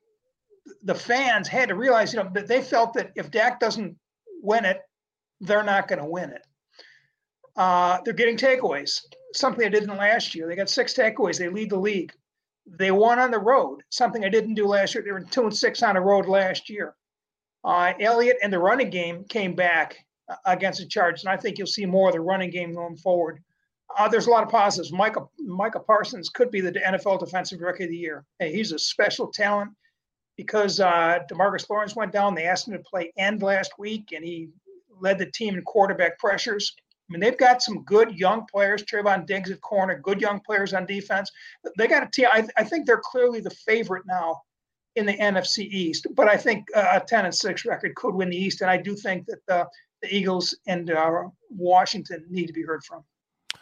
the fans had to realize, you know, that they felt that if Dak doesn't win it, they're not going to win it. Uh, they're getting takeaways, something they didn't last year. They got six takeaways. They lead the league. They won on the road, something I didn't do last year. They were two and six on the road last year. Uh, Elliott and the running game came back uh, against the Chargers, and I think you'll see more of the running game going forward. Uh, there's a lot of positives. Micah Micah Parsons could be the NFL Defensive Rookie of the Year. Hey, he's a special talent because uh, Demarcus Lawrence went down. They asked him to play end last week, and he led the team in quarterback pressures. I mean, they've got some good young players. Trevon Diggs at corner, good young players on defense. They got a team. I, I think they're clearly the favorite now in the NFC East. But I think uh, a 10 and 6 record could win the East. And I do think that uh, the Eagles and uh, Washington need to be heard from.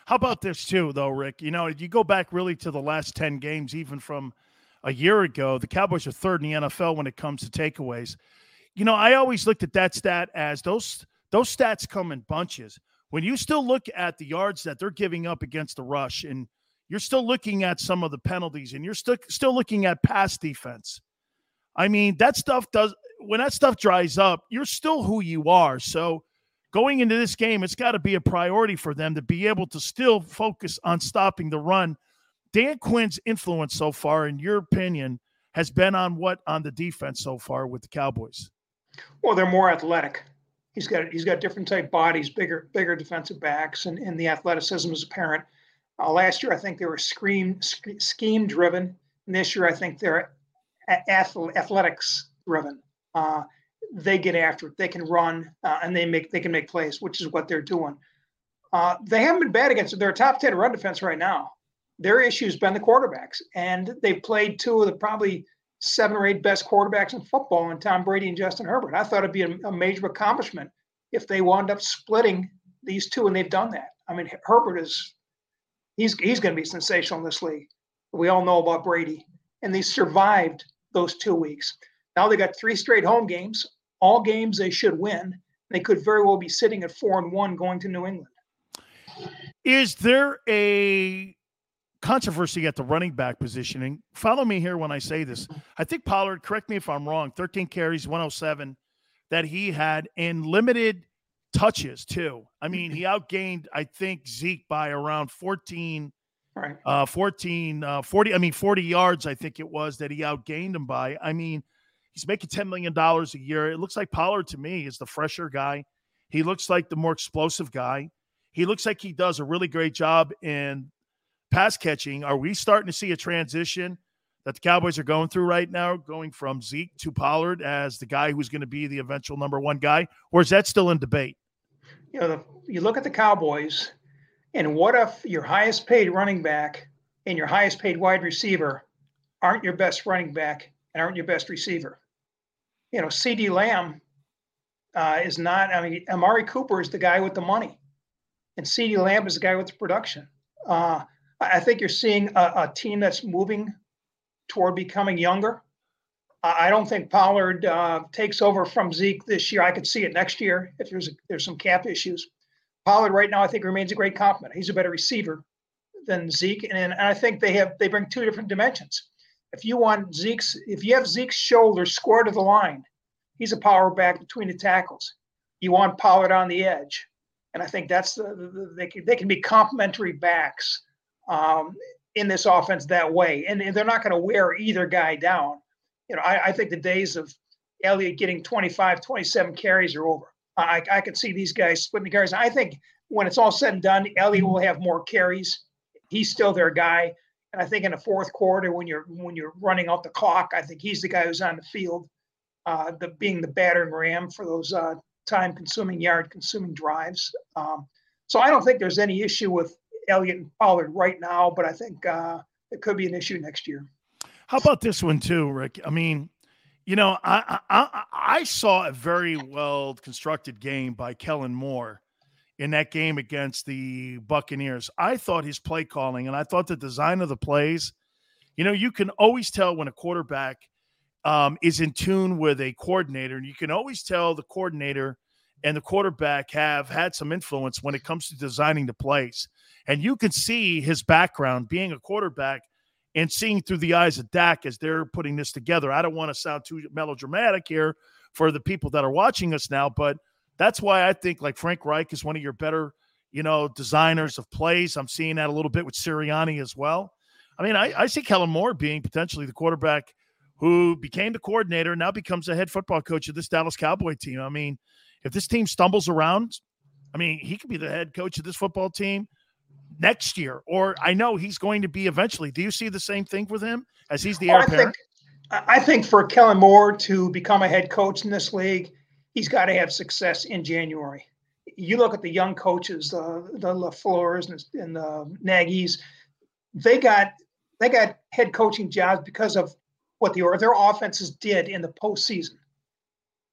How about this too, though, Rick? You know, you go back really to the last ten games, even from a year ago. The Cowboys are third in the NFL when it comes to takeaways. You know, I always looked at that stat as those those stats come in bunches. When you still look at the yards that they're giving up against the rush, and you're still looking at some of the penalties, and you're still still looking at pass defense. I mean, that stuff does when that stuff dries up, you're still who you are. So going into this game, it's got to be a priority for them to be able to still focus on stopping the run. Dan Quinn's influence so far, in your opinion, has been on what on the defense so far with the Cowboys?
Well, they're more athletic. He's got he's got different type bodies, bigger bigger defensive backs, and, and the athleticism is apparent. Uh, last year, I think they were screen scheme driven, and this year, I think they're athletics driven. Uh, they get after it. They can run uh, and they make they can make plays, which is what they're doing. Uh, they haven't been bad against it. They're a top ten run defense right now. Their issue has been the quarterbacks, and they've played two of the probably seven or eight best quarterbacks in football, and Tom Brady and Justin Herbert. I thought it'd be a, a major accomplishment if they wound up splitting these two, and they've done that. I mean, Herbert is he's he's going to be sensational in this league. We all know about Brady, and they survived those two weeks. Now they got three straight home games, all games they should win. They could very well be sitting at four and one going to New England.
Is there a controversy at the running back positioning? Follow me here when I say this. I think Pollard, correct me if I'm wrong, 13 carries, 107 that he had in limited touches too. I mean, he outgained, I think, Zeke by around 14,
right.
uh, 14, uh, 40, I mean, 40 yards, I think it was that he outgained him by. I mean, he's making $10 million a year. It looks like Pollard to me is the fresher guy. He looks like the more explosive guy. He looks like he does a really great job in pass catching. Are we starting to see a transition that the Cowboys are going through right now, going from Zeke to Pollard as the guy who's going to be the eventual number one guy, or is that still in debate?
You know, the, you look at the Cowboys, and what if your highest paid running back and your highest paid wide receiver aren't your best running back and aren't your best receiver? You know, CeeDee Lamb uh, is not, I mean, Amari Cooper is the guy with the money, and CeeDee Lamb is the guy with the production. Uh, I think you're seeing a, a team that's moving toward becoming younger. I don't think Pollard uh, takes over from Zeke this year. I could see it next year if there's a, there's some cap issues. Pollard right now, I think remains a great compliment. He's a better receiver than Zeke, and, and I think they have they bring two different dimensions. If you want Zeke's, if you have Zeke's shoulder square to the line, he's a power back between the tackles. You want Pollard on the edge, and I think that's the, the they can they can be complementary backs um, in this offense that way, and, they're not going to wear either guy down you know, I, I think the days of Elliott getting 25, 27 carries are over. I, I could see these guys splitting the carries. I think when it's all said and done, Elliott will have more carries. He's still their guy. And I think in the fourth quarter, when you're when you're running out the clock, I think he's the guy who's on the field, uh, the being the battering ram for those uh, time-consuming, yard-consuming drives. Um, so I don't think there's any issue with Elliott and Pollard right now, but I think uh, it could be an issue next year.
How about this one too, Rick? I mean, you know, I I, I saw a very well constructed game by Kellen Moore in that game against the Buccaneers. I thought his play calling and I thought the design of the plays. You know, you can always tell when a quarterback um, is in tune with a coordinator, and you can always tell the coordinator and the quarterback have had some influence when it comes to designing the plays. And you can see his background being a quarterback and seeing through the eyes of Dak as they're putting this together. I don't want to sound too melodramatic here for the people that are watching us now, but that's why I think like Frank Reich is one of your better, you know, designers of plays. I'm seeing that a little bit with Sirianni as well. I mean, I, I see Kellen Moore being potentially the quarterback who became the coordinator, now becomes the head football coach of this Dallas Cowboy team. I mean, if this team stumbles around, I mean, he could be the head coach of this football team next year, or I know he's going to be eventually. Do you see the same thing with him as he's the heir
I
apparent?
Think, I think for Kellen Moore to become a head coach in this league, he's got to have success in January. You look at the young coaches, uh, the LaFleurs and, and the Nagy's, they got they got head coaching jobs because of what the, their offenses did in the postseason.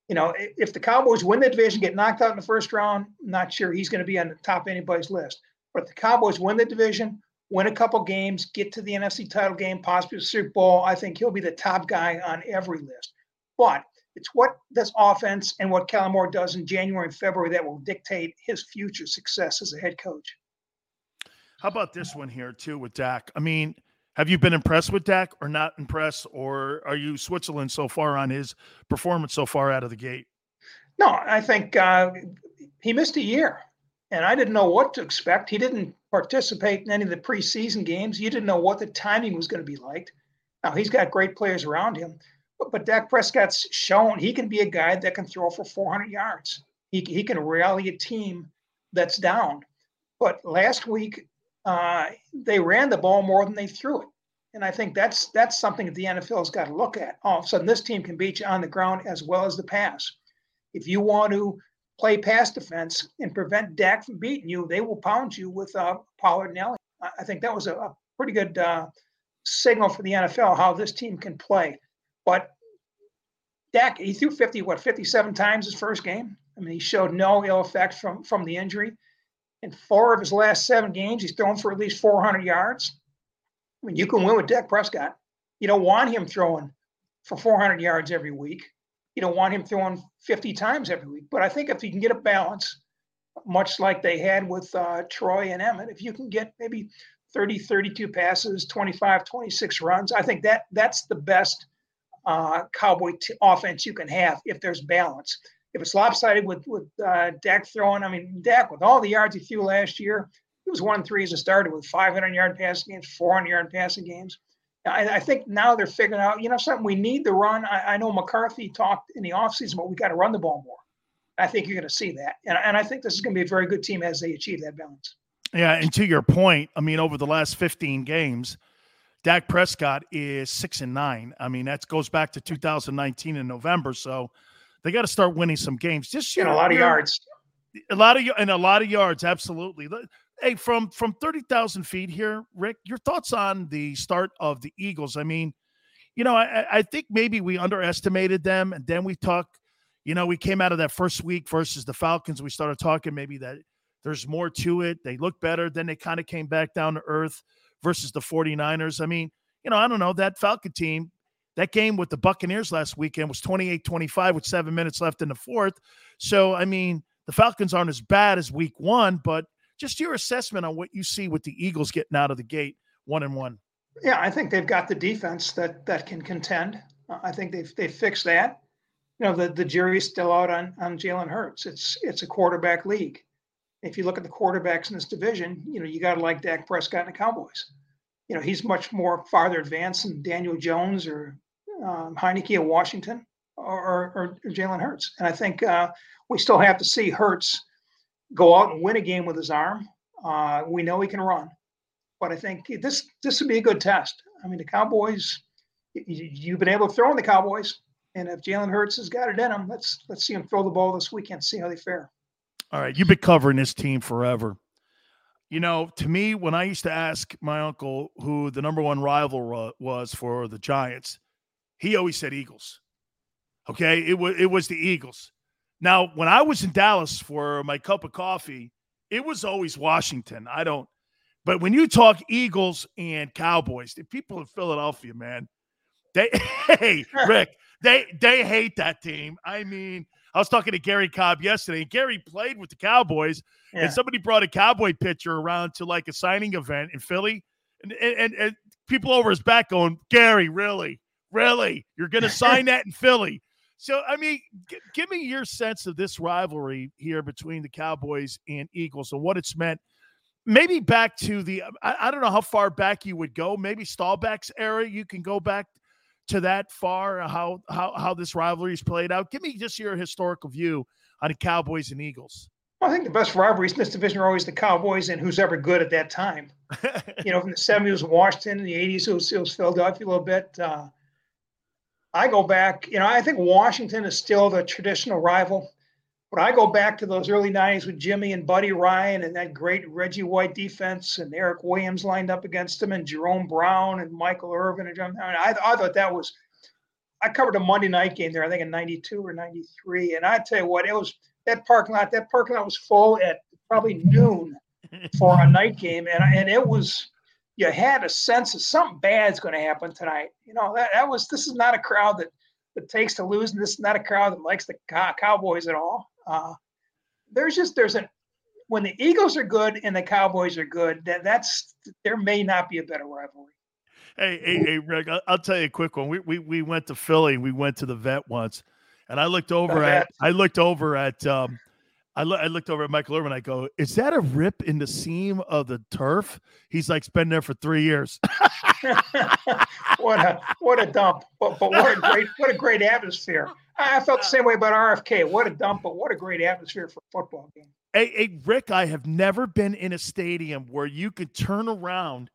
You know, if the Cowboys win the division, get knocked out in the first round, I'm not sure he's going to be on the top of anybody's list. But the Cowboys win the division, win a couple games, get to the NFC title game, possibly the Super Bowl, I think he'll be the top guy on every list. But it's what this offense and what Kellen Moore does in January and February that will dictate his future success as a head coach.
How about this one here too with Dak? I mean, have you been impressed with Dak or not impressed, or are you Switzerland so far on his performance so far out of the gate?
No, I think uh, he missed a year and I didn't know what to expect. He didn't participate in any of the preseason games. You didn't know what the timing was going to be like. Now he's got great players around him, but, but Dak Prescott's shown he can be a guy that can throw for 400 yards. He, he can rally a team that's down. But last week uh, they ran the ball more than they threw it, and I think that's that's something that the NFL has got to look at. All of a sudden, this team can beat you on the ground as well as the pass. If you want to play pass defense and prevent Dak from beating you, they will pound you with uh, Pollard and Elliott. I think that was a, a pretty good uh, signal for the NFL how this team can play. But Dak, he threw 50, what, 57 times his first game? I mean, he showed no ill effects from from the injury. In four of his last seven games, he's thrown for at least 400 yards. I mean, you can win with Dak Prescott. You don't want him throwing for 400 yards every week. You don't want him throwing 50 times every week. But I think if you can get a balance, much like they had with uh, Troy and Emmitt, if you can get maybe 30, 32 passes, 25, 26 runs, I think that that's the best uh, Cowboy t- offense you can have if there's balance. If it's lopsided with with uh, Dak throwing, I mean Dak with all the yards he threw last year, he was one three as a starter with 500 yard passing games, 400 yard passing games. I, I, think now they're figuring out, you know, something we need to run. I, I know McCarthy talked in the offseason, but we got to run the ball more. I think you're going to see that. And, and I think this is going to be a very good team as they achieve that balance.
Yeah. And to your point, I mean, over the last 15 games, Dak Prescott is six and nine. I mean, that goes back to 2019 in November. So they got to start winning some games. Just
you know, a lot of yards.
A lot of and a lot of yards, absolutely. Hey, from from thirty thousand feet here, Rick, your thoughts on the start of the Eagles? I mean, you know, I, I think maybe we underestimated them, and then we talk. You know, we came out of that first week versus the Falcons. We started talking maybe that there's more to it. They look better. Then they kind of came back down to earth versus the 49ers. I mean, you know, I don't know. That Falcon team, that game with the Buccaneers last weekend was 28 25 with seven minutes left in the fourth. So, I mean, the Falcons aren't as bad as week one, but just your assessment on what you see with the Eagles getting out of the gate one and one.
Yeah, I think they've got the defense that that can contend. I think they've they've fixed that. You know, the, the jury's still out on on Jalen Hurts. It's it's a quarterback league. If you look at the quarterbacks in this division, you know, you got to like Dak Prescott and the Cowboys. You know, he's much more farther advanced than Daniel Jones or um, Heinicke of Washington or, or, or Jalen Hurts. And I think uh, we still have to see Hurts go out and win a game with his arm. Uh, we know he can run, but I think this this would be a good test. I mean, the Cowboys, you've been able to throw in the Cowboys, and if Jalen Hurts has got it in him, let's let's see him throw the ball this weekend. See how they fare.
All right, you've been covering this team forever. You know, to me, when I used to ask my uncle who the number one rival was for the Giants, he always said Eagles. Okay, it was it was the Eagles. Now, when I was in Dallas for my cup of coffee, it was always Washington. I don't, but when you talk Eagles and Cowboys, the people in Philadelphia, man, they, hey, Rick, they they hate that team. I mean, I was talking to Gary Cobb yesterday. And Gary played with the Cowboys, yeah. and somebody brought a Cowboy pitcher around to like a signing event in Philly, and and, and people over his back going, Gary, really, really, you're going to sign that in Philly? So, I mean, g- give me your sense of this rivalry here between the Cowboys and Eagles and what it's meant. Maybe back to the, I, I don't know how far back you would go. Maybe Staubach's era, you can go back to that far. How how how this rivalry is played out. Give me just your historical view on the Cowboys and Eagles.
Well, I think the best rivalries in this division are always the Cowboys and who's ever good at that time. you know, from the 70s it Washington, in the 80s it was, it was Philadelphia a little bit. Uh, I go back, you know, I think Washington is still the traditional rival. But I go back to those early 90s with Jimmy and Buddy Ryan and that great Reggie White defense and Erik Williams lined up against them and Jerome Brown and Michael Irvin and John. I, mean, I, I thought that was, I covered a Monday night game there, I think in 92 or 93. And I tell you what, it was that parking lot, that parking lot was full at probably noon for a night game. And, and it was, you had a sense of something bad's going to happen tonight. You know, that, that was, this is not a crowd that, that takes to lose. And this is not a crowd that likes the cow- Cowboys at all. Uh, there's just there's an when the Eagles are good and the Cowboys are good, that that's there may not be a better rivalry.
Hey, hey, hey, Rick, I'll tell you a quick one. We we we went to Philly. We went to the vet once, and I looked over at I looked over at um, I, lo- I looked over at Michael Irvin. I go, "Is that a rip in the seam of the turf?" He's like, "It's been there for three years."
what a what a dump! But, but what a great what a great atmosphere. I felt the same way about RFK. What a dump, but what a great atmosphere for a football game.
Hey, hey, Rick, I have never been in a stadium where you could turn around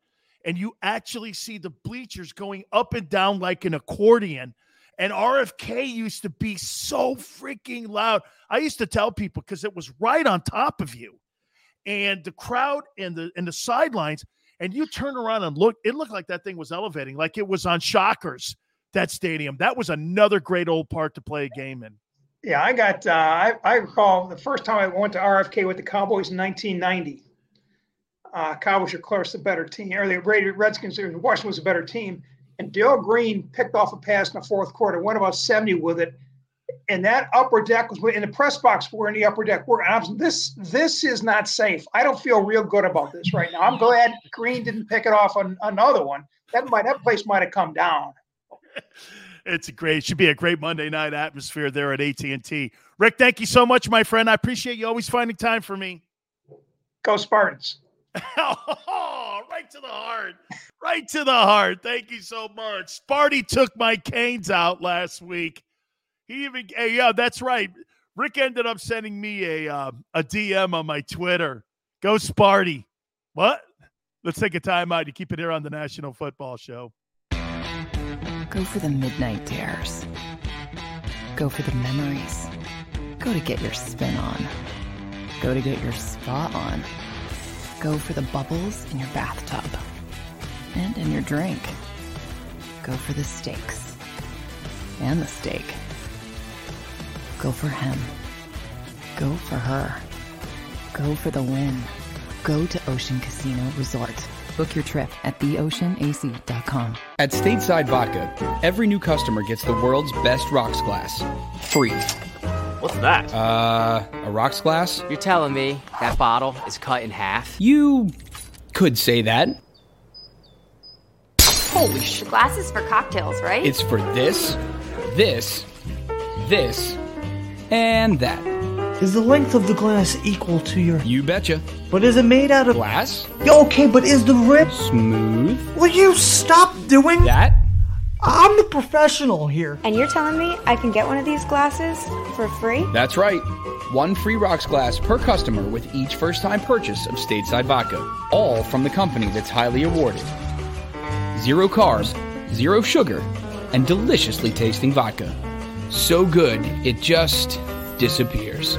and you actually see the bleachers going up and down like an accordion and RFK used to be so freaking loud. I used to tell people because it was right on top of you. And the crowd and the and the sidelines, and you turn around and look, it looked like that thing was elevating, like it was on Shockers, that stadium. That was another great old park to play a game in.
Yeah, I got. Uh, I, I recall the first time I went to RFK with the Cowboys in 1990. Uh, Cowboys were, course, the better team, or the Redskins, Washington was a better team. And Darrell Green picked off a pass in the fourth quarter, went about 70 with it. And that upper deck was in the press box. We're in the upper deck. We're this. This is not safe. I don't feel real good about this right now. I'm glad Green didn't pick it off on another one. That might that place might have come down.
it's a great should be a great monday night atmosphere there at at&t rick thank you so much my friend i appreciate you always finding time for me
go spartans
oh, right to the heart right to the heart thank you so much sparty took my canes out last week he even yeah that's right rick ended up sending me a uh, a dm on my twitter go sparty what let's take a time out. you keep it here on the national football show
Go for the midnight dares. Go for the memories. Go to get your spin on. Go to get your spa on. Go for the bubbles in your bathtub. And in your drink. Go for the steaks And the steak. Go for him. Go for her. Go for the win. Go to Ocean Casino Resort. Book your trip at theoceanac.com.
At Stateside Vodka, every new customer gets the world's best rocks glass. Free.
What's that?
Uh, a rocks glass?
You're telling me that bottle is cut in half?
You could say that. Holy shit.
The glass is for cocktails, right?
It's for this, this, this, and that.
Is the length of the glass equal to your.
You betcha.
But is it made out of.
Glass?
Okay, but is the rip.
Smooth?
Will you stop doing.
That?
I'm the professional here.
And you're telling me I can get one of these glasses for free?
That's right. One free rocks glass per customer with each first time purchase of stateside vodka. All from the company that's highly awarded. Zero carbs, zero sugar, and deliciously tasting vodka. So good, it just disappears.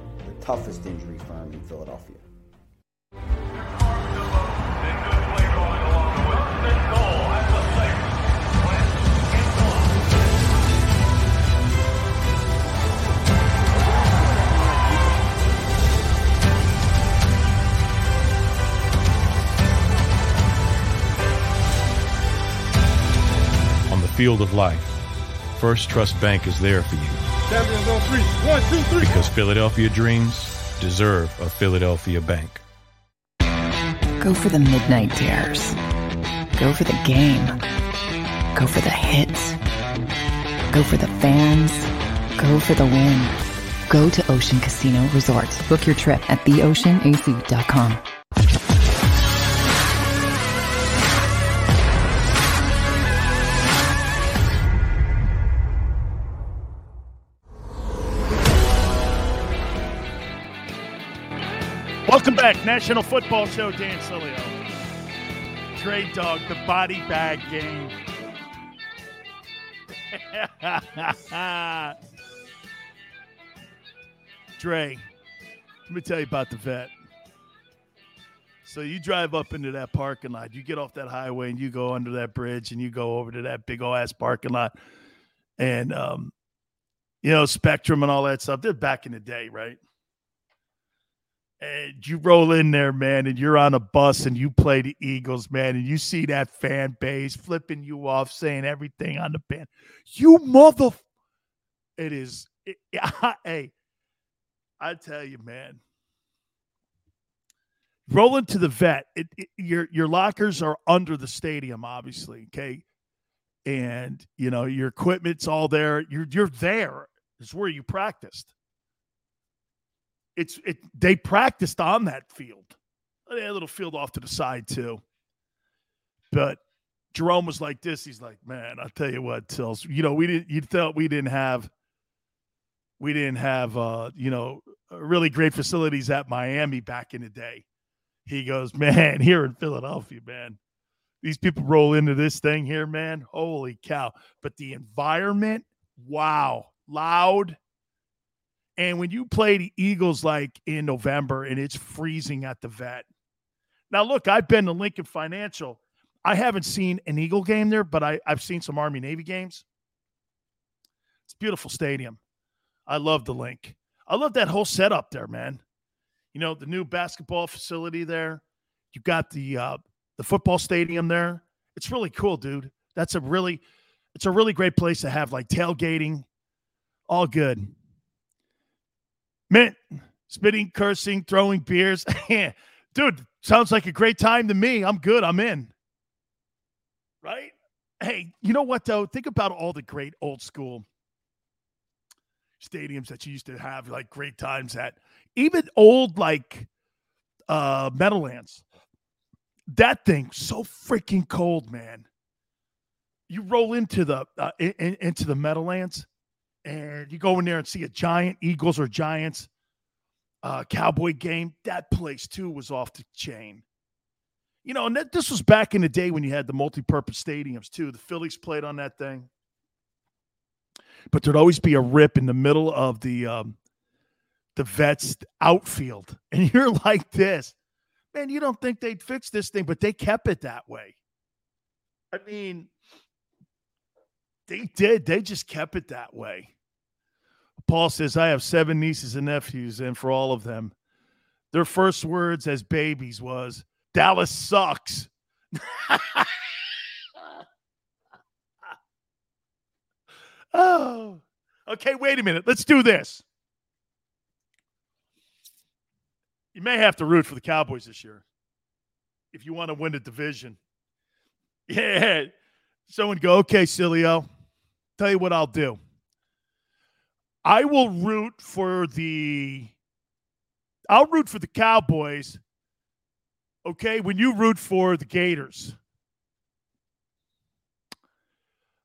toughest injury firm in Philadelphia.
On the field of life, First Trust Bank is there for you
Champions on three. One, two, three.
because Philadelphia dreams deserve a Philadelphia bank.
Go for the midnight dares. Go for the game. Go for the hits. Go for the fans. Go for the win. Go to Ocean Casino Resort. Book your trip at theoceanac.com.
Welcome back, National Football Show. Dan Sileo, Dre Dog, the body bag game. Dre, let me tell you about the vet. So you drive up into that parking lot, you get off that highway and you go under that bridge and you go over to that big old ass parking lot. And um, you know, Spectrum and all that stuff. They're back in the day, right? And you roll in there, man, and you're on a bus and you play the Eagles, man, and you see that fan base flipping you off, saying everything on the band. You mother, it is. It, hey, I tell you, man, rolling to the vet. It, it, your your lockers are under the stadium, obviously, okay, and you know your equipment's all there. You're you're there. It's where you practiced it's it. They practiced on that field. They had a little field off to the side too. But Jerome was like this. He's like, man, I'll tell you what, Tills. You know, we didn't. You thought we didn't have. We didn't have, uh, you know, really great facilities at Miami back in the day. He goes, man, here in Philadelphia, man, these people roll into this thing here, man. Holy cow! But the environment, wow, loud. And when you play the Eagles like in November and it's freezing at the vet. Now, look, I've been to Lincoln Financial. I haven't seen an Eagle game there, but I, I've seen some Army Navy games. It's a beautiful stadium. I love the link. I love that whole setup there, man. You know, the new basketball facility there. You got the uh, the football stadium there. It's really cool, dude. That's a really it's a really great place to have like tailgating. All good. Mint, spitting, cursing, throwing beers. dude, sounds like a great time to me. I'm good. I'm in. Right? Hey, you know what though? Think about all the great old school stadiums that you used to have like great times at. Even old like uh Meadowlands. That thing so freaking cold, man. You roll into the uh, in, into the Meadowlands and you go in there and see a giant Eagles or Giants uh, Cowboy game. That place too was off the chain. You know, and that, this was back in the day when you had the multi-purpose stadiums too. The Phillies played on that thing, but there'd always be a rip in the middle of the um, the vets outfield, and you're like this, man. You don't think they'd fix this thing, but they kept it that way. I mean, they did. They just kept it that way. Paul says, I have seven nieces and nephews, and for all of them, their first words as babies was, Dallas sucks. oh, okay. Wait a minute. Let's do this. You may have to root for the Cowboys this year if you want to win the division. Yeah. Someone go, okay, Sileo, tell you what I'll do. I will root for the I'll root for the Cowboys. Okay, when you root for the Gators.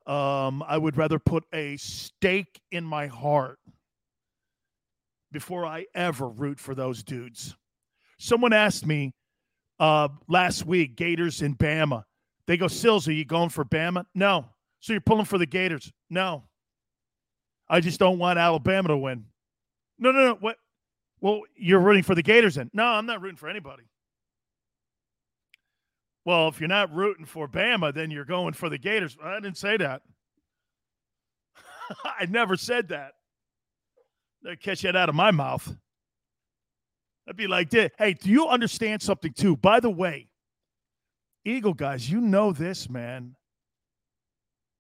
Um, I would rather put a stake in my heart before I ever root for those dudes. Someone asked me uh, last week, Gators in Bama. They go, Sills, are you going for Bama? No. So you're pulling for the Gators? No. I just don't want Alabama to win. No, no, no. What? Well, you're rooting for the Gators then? No, I'm not rooting for anybody. Well, if you're not rooting for Bama, then you're going for the Gators. I didn't say that. I never said that. They catch that out of my mouth. I'd be like, hey, do you understand something too? By the way, Eagle guys, you know this, man.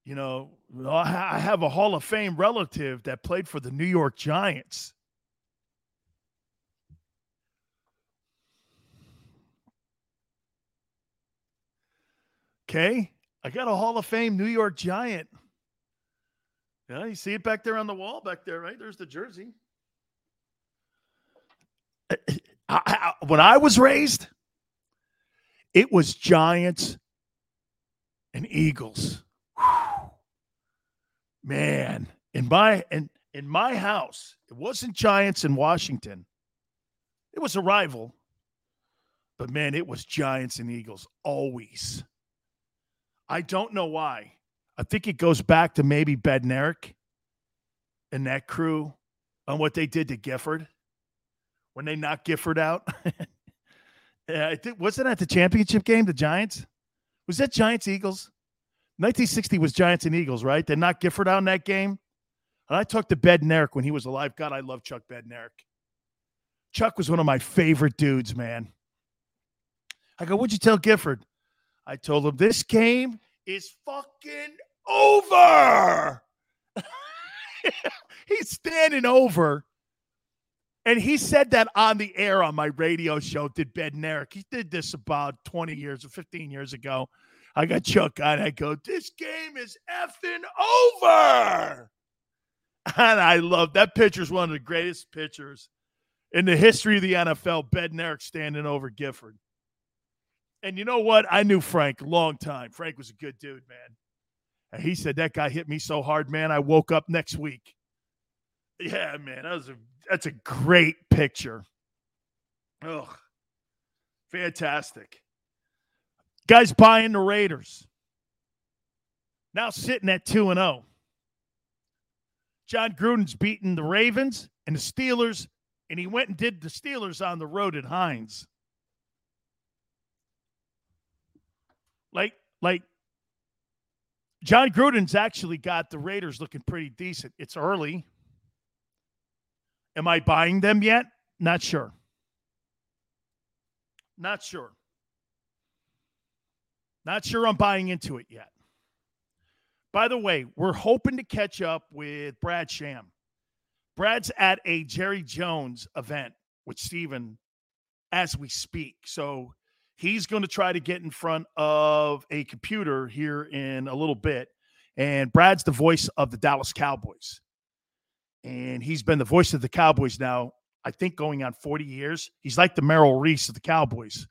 You know, I have a Hall of Fame relative that played for the New York Giants. Okay. I got a Hall of Fame New York Giant. Yeah, you see it back there on the wall back there, right? There's the jersey. I, I, when I was raised, it was Giants and Eagles man, in my in in my house, it wasn't Giants in Washington. It was a rival. But man, it was Giants and Eagles always. I don't know why. I think it goes back to maybe Bednarik and that crew on what they did to Gifford when they knocked Gifford out. yeah, I think wasn't that the championship game, the Giants? Was that Giants Eagles? 1960 was Giants and Eagles, right? They knocked Gifford out in that game. And I talked to Bednarik when he was alive. God, I love Chuck Bednarik. Chuck was one of my favorite dudes, man. I go, what'd you tell Gifford? I told him this game is fucking over. He's standing over. And he said that on the air on my radio show, did Bednarik. He did this about 20 years or 15 years ago. I got Chuck on. I go, this game is effing over. And I love that pitcher is one of the greatest pitchers in the history of the NFL, Bednarik standing over Gifford. And you know what? I knew Frank a long time. Frank was a good dude, man. And he said that guy hit me so hard, man. I woke up next week. Yeah, man, that was a that's a great picture. Ugh, fantastic. Guys buying the Raiders. Now sitting at 2 and 0. Jon Gruden's beaten the Ravens and the Steelers, and he went and did the Steelers on the road at Heinz. Like, like Jon Gruden's actually got the Raiders looking pretty decent. It's early. Am I buying them yet? Not sure. Not sure. Not sure I'm buying into it yet. By the way, we're hoping to catch up with Brad Sham. Brad's at a Jerry Jones event with Stephen as we speak. So he's going to try to get in front of a computer here in a little bit. And Brad's the voice of the Dallas Cowboys. And he's been the voice of the Cowboys now, I think, going on 40 years. He's like the Merrill Reese of the Cowboys.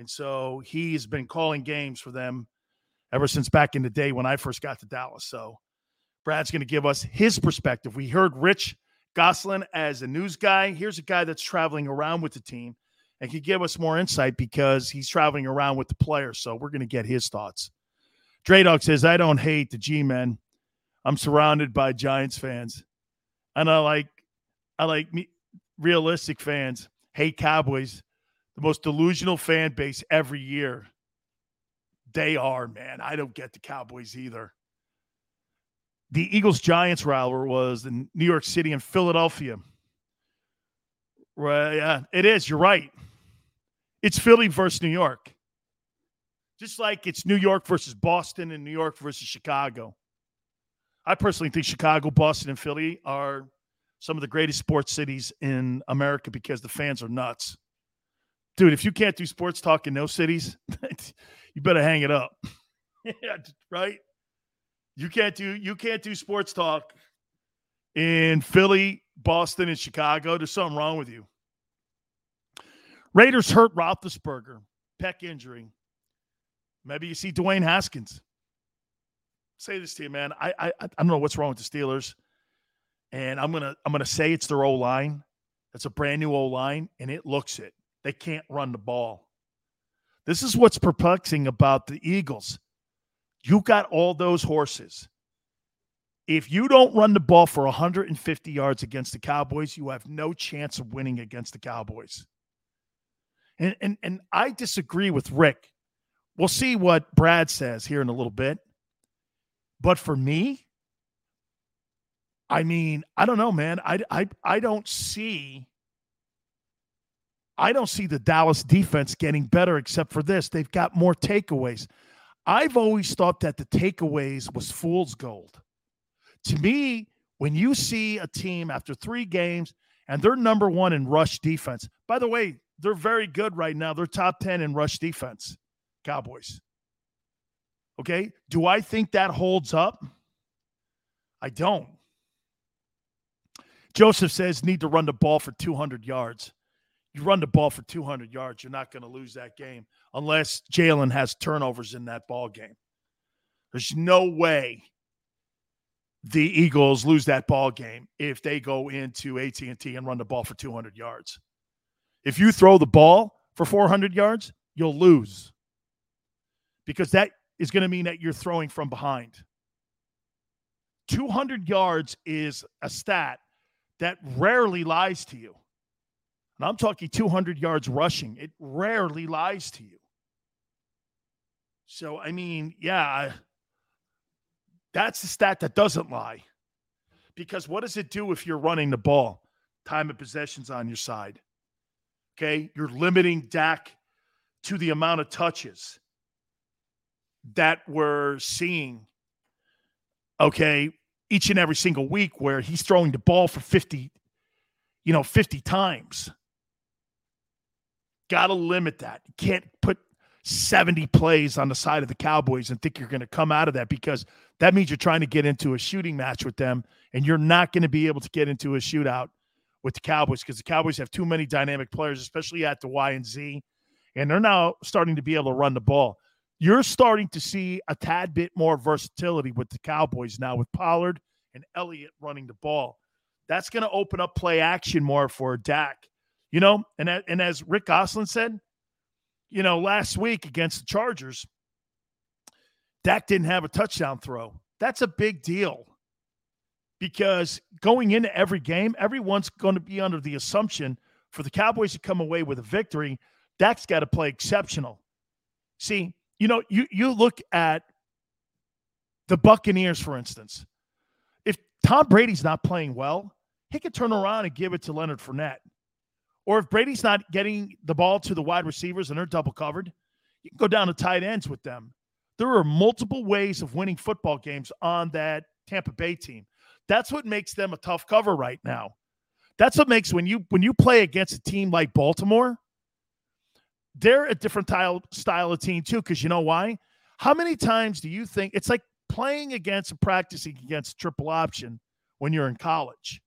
And so he's been calling games for them ever since back in the day when I first got to Dallas. So Brad's going to give us his perspective. We heard Rick Gosselin as a news guy. Here's a guy that's traveling around with the team and can give us more insight because he's traveling around with the players. So we're going to get his thoughts. Dre Dog says, I don't hate the G men. I'm surrounded by Giants fans. And I like I like me realistic fans, hate Cowboys, the most delusional fan base every year. They are, man. I don't get the Cowboys either. The Eagles Giants rivalry was in New York City and Philadelphia. Right, yeah, it is. You're right. It's Philly versus New York. Just like it's New York versus Boston and New York versus Chicago. I personally think Chicago, Boston, and Philly are some of the greatest sports cities in America because the fans are nuts. Dude, if you can't do sports talk in those cities, you better hang it up. yeah, right? You can't do you can't do sports talk in Philly, Boston, and Chicago. There's something wrong with you. Raiders hurt Roethlisberger, peck injury. Maybe you see Dwayne Haskins. Say this to you, man. I I I don't know what's wrong with the Steelers, and I'm gonna I'm gonna say it's their O line. That's a brand new O line, and it looks it. They can't run the ball. This is what's perplexing about the Eagles. You got all those horses. If you don't run the ball for 150 yards against the Cowboys, you have no chance of winning against the Cowboys. And, and, and I disagree with Rick. We'll see what Brad says here in a little bit. But for me, I mean, I don't know, man. I, I, I don't see. I don't see the Dallas defense getting better except for this. They've got more takeaways. I've always thought that the takeaways was fool's gold. To me, when you see a team after three games and they're number one in rush defense, by the way, they're very good right now. They're top 10 in rush defense, Cowboys. Okay. Do I think that holds up? I don't. Joseph says need to run the ball for 200 yards. You run the ball for 200 yards, you're not going to lose that game unless Jalen has turnovers in that ball game. There's no way the Eagles lose that ball game if they go into AT&T and run the ball for 200 yards. If you throw the ball for 400 yards, you'll lose because that is going to mean that you're throwing from behind. 200 yards is a stat that rarely lies to you. And I'm talking 200 yards rushing. It rarely lies to you. So, I mean, yeah, that's the stat that doesn't lie. Because what does it do if you're running the ball? Time of possession's on your side. Okay. You're limiting Dak to the amount of touches that we're seeing. Okay. Each and every single week where he's throwing the ball for 50, you know, 50 times. Got to limit that. You can't put 70 plays on the side of the Cowboys and think you're going to come out of that because that means you're trying to get into a shooting match with them and you're not going to be able to get into a shootout with the Cowboys because the Cowboys have too many dynamic players, especially at the Y and Z, and they're now starting to be able to run the ball. You're starting to see a tad bit more versatility with the Cowboys now with Pollard and Elliott running the ball. That's going to open up play action more for Dak. You know, and and as Rick Gosselin said, you know, last week against the Chargers, Dak didn't have a touchdown throw. That's a big deal because going into every game, everyone's going to be under the assumption for the Cowboys to come away with a victory, Dak's got to play exceptional. See, you know, you you look at the Buccaneers, for instance. If Tom Brady's not playing well, he could turn around and give it to Leonard Fournette. Or if Brady's not getting the ball to the wide receivers and they're double covered, you can go down to tight ends with them. There are multiple ways of winning football games on that Tampa Bay team. That's what makes them a tough cover right now. That's what makes when you when you play against a team like Baltimore, they're a different style style of team too. Because you know why? How many times do you think it's like playing against and practicing against triple option when you're in college?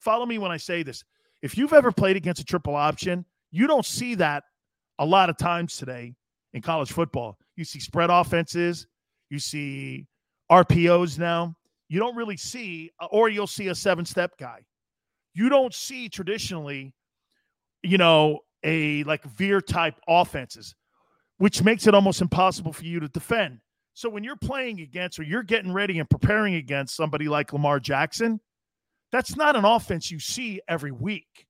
Follow me when I say this. If you've ever played against a triple option, you don't see that a lot of times today in college football. You see spread offenses, you see RPOs now you don't really see, or you'll see a seven step guy. You don't see traditionally, you know, a like veer type offenses, which makes it almost impossible for you to defend. So when you're playing against or you're getting ready and preparing against somebody like Lamar Jackson, that's not an offense you see every week.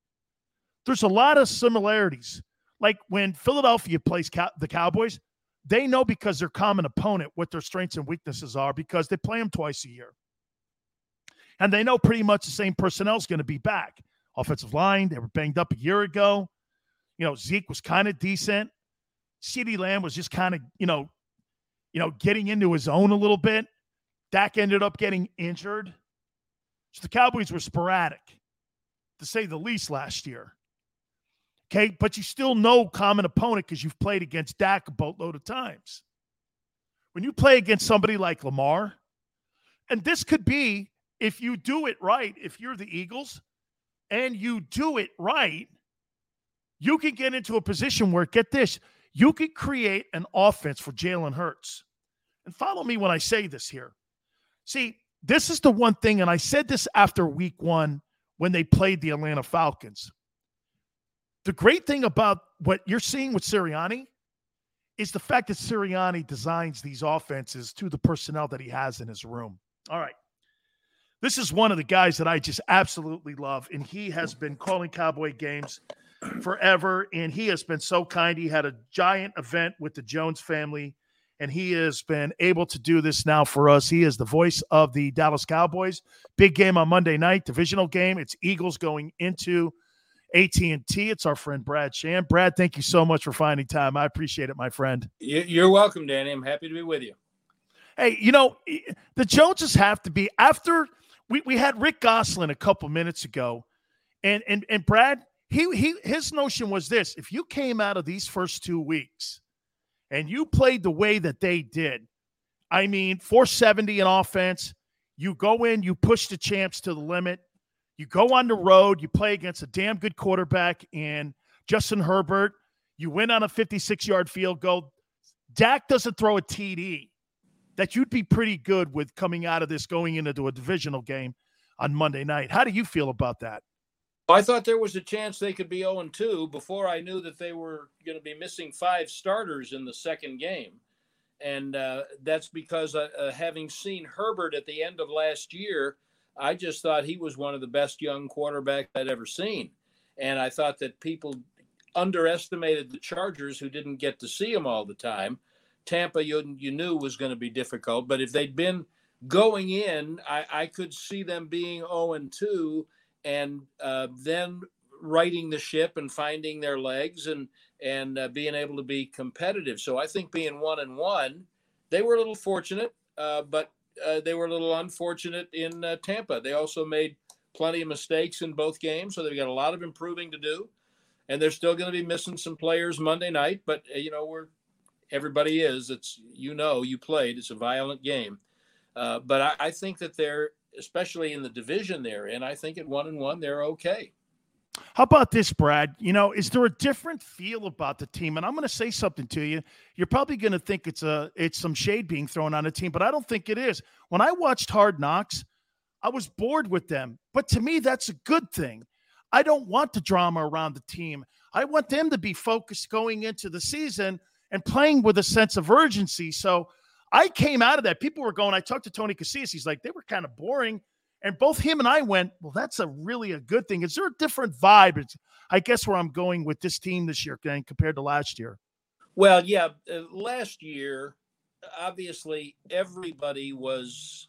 There's a lot of similarities. Like when Philadelphia plays Cow- the Cowboys, they know because their common opponent what their strengths and weaknesses are because they play them twice a year and they know pretty much the same personnel is going to be back. Offensive line, they were banged up a year ago. You know, Zeke was kind of decent. CeeDee Lamb was just kind of, you know, you know, getting into his own a little bit. Dak ended up getting injured. So the Cowboys were sporadic, to say the least, last year. Okay, but you still know common opponent because you've played against Dak a boatload of times. When you play against somebody like Lamar, and this could be if you do it right, if you're the Eagles and you do it right, you can get into a position where, get this, you can create an offense for Jalen Hurts. And follow me when I say this here. See, this is the one thing, and I said this after week one when they played the Atlanta Falcons. The great thing about what you're seeing with Sirianni is the fact that Sirianni designs these offenses to the personnel that he has in his room. All right. This is one of the guys that I just absolutely love, and he has been calling Cowboy games forever, and he has been so kind. He had a giant event with the Jones family, and he has been able to do this now for us. He is the voice of the Dallas Cowboys. Big game on Monday night, divisional game. It's Eagles going into AT&T. It's our friend Brad Sham. Brad, thank you so much for finding time. I appreciate it, my friend.
You're welcome, Danny. I'm happy to be with you.
Hey, you know, the Joneses have to be after – we, we had Rick Gosselin a couple minutes ago, and and and Brad, he he his notion was this: if you came out of these first two weeks and you played the way that they did, I mean, 470 in offense, you go in, you push the champs to the limit, you go on the road, you play against a damn good quarterback in Justin Herbert, you win on a 56 yard field goal. Dak doesn't throw a TD that you'd be pretty good with coming out of this going into a divisional game on Monday night. How do you feel about that?
I thought there was a chance they could be 0 2 before I knew that they were going to be missing five starters in the second game. And uh, that's because uh, uh, having seen Herbert at the end of last year, I just thought he was one of the best young quarterbacks I'd ever seen. And I thought that people underestimated the Chargers who didn't get to see him all the time. Tampa you, you knew was going to be difficult, but if they'd been going in, I, I could see them being 0 and 2 and uh, then righting the ship and finding their legs and and uh, being able to be competitive. So I think being one and one, they were a little fortunate, uh, but uh, they were a little unfortunate in uh, Tampa. They also made plenty of mistakes in both games, so they've got a lot of improving to do. And they're still going to be missing some players Monday night, but uh, you know we're everybody is. It's you know you played. It's a violent game, but I, I, think that they're especially in the division they're in. I think at one and one they're okay.
How about this, Brad? You know, is there a different feel about the team? And I'm going to say something to you. You're probably going to think it's a it's some shade being thrown on the team, but I don't think it is. When I watched Hard Knocks, I was bored with them. But to me, that's a good thing. I don't want the drama around the team. I want them to be focused going into the season and playing with a sense of urgency. So I came out of that. People were going, I talked to Tony Casillas. He's like, they were kind of boring. And both him and I went, well, that's a really a good thing. Is there a different vibe? It's, I guess where I'm going with this team this year compared to last year.
Well, yeah, uh, last year, obviously everybody was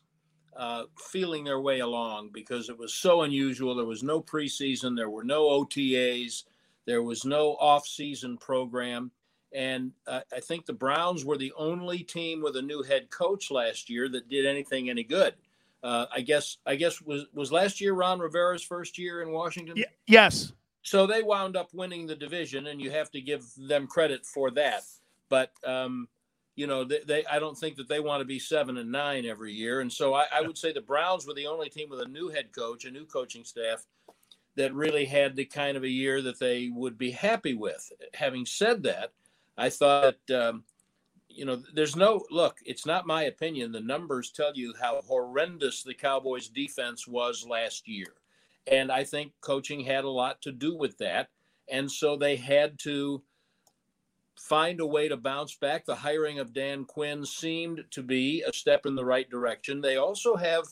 uh, feeling their way along because it was so unusual. There was no preseason, there were no OTAs, there was no off-season program, and uh, I think the Browns were the only team with a new head coach last year that did anything any good. Uh, I guess I guess was was last year Ron Rivera's first year in Washington.
Y- yes.
So they wound up winning the division, and you have to give them credit for that. But um, you know, they, they, I don't think that they want to be seven and nine every year. And so I, I, would say the Browns were the only team with a new head coach, a new coaching staff that really had the kind of a year that they would be happy with. Having said that, I thought, um, you know, there's no look, it's not my opinion. The numbers tell you how horrendous the Cowboys defense was last year. And I think coaching had a lot to do with that. And so they had to find a way to bounce back. The hiring of Dan Quinn seemed to be a step in the right direction. They also have,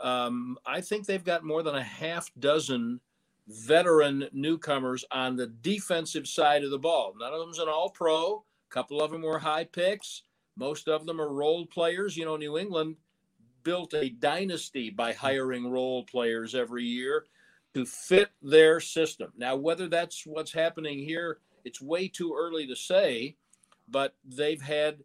um, I think they've got more than a half dozen veteran newcomers on the defensive side of the ball. None of them's an all pro. A couple of them were high picks. Most of them are role players. You know, New England built a dynasty by hiring role players every year to fit their system. Now, whether that's what's happening here it's way too early to say, but they've had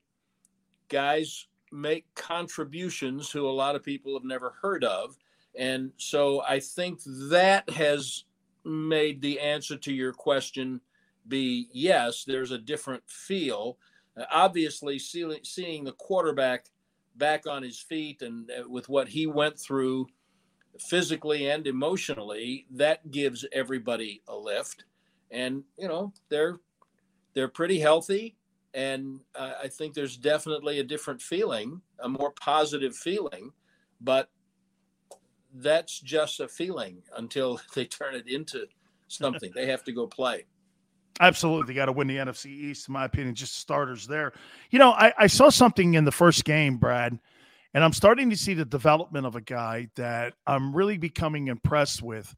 guys make contributions who a lot of people have never heard of. And so I think that has made the answer to your question be yes, there's a different feel. Uh, obviously, see, seeing the quarterback back on his feet and uh, with what he went through physically and emotionally, that gives everybody a lift and you know they're they're pretty healthy and i think there's definitely a different feeling a more positive feeling but that's just a feeling until they turn it into something they have to go play
Absolutely, got to win the NFC East, in my opinion. Just starters there. You know, I, I, saw something in the first game, Brad, and I'm starting to see the development of a guy that I'm really becoming impressed with.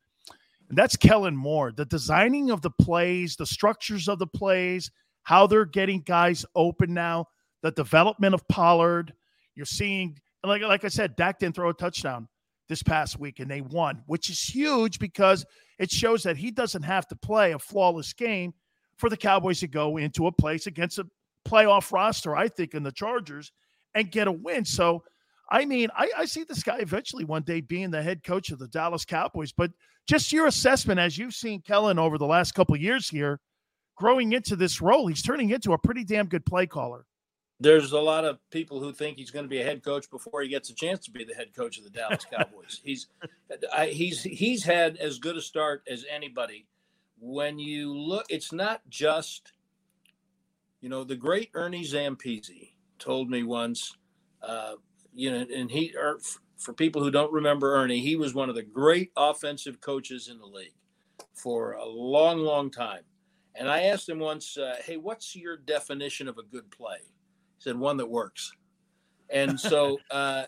And that's Kellen Moore. The designing of the plays, the structures of the plays, how they're getting guys open now, the development of Pollard. You're seeing, like, like I said, Dak didn't throw a touchdown this past week and they won, which is huge because it shows that he doesn't have to play a flawless game for the Cowboys to go into a place against a playoff roster, I think, in the Chargers and get a win. So, I mean, I, I see this guy eventually one day being the head coach of the Dallas Cowboys, but just your assessment as you've seen Kellen over the last couple years here, growing into this role, he's turning into a pretty damn good play caller.
There's a lot of people who think he's going to be a head coach before he gets a chance to be the head coach of the Dallas Cowboys. he's I, he's he's had as good a start as anybody. When you look, it's not just you know the great Ernie Zampese told me once, uh, you know, and he er, for people who don't remember Ernie, he was one of the great offensive coaches in the league for a long, long time. And I asked him once, uh, "Hey, what's your definition of a good play?" Said, "One that works." And so uh,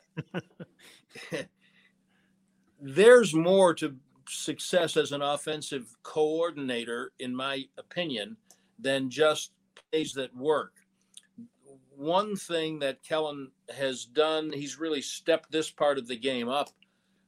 there's more to success as an offensive coordinator, in my opinion, than just plays that work one thing that Kellen has done, he's really stepped this part of the game up.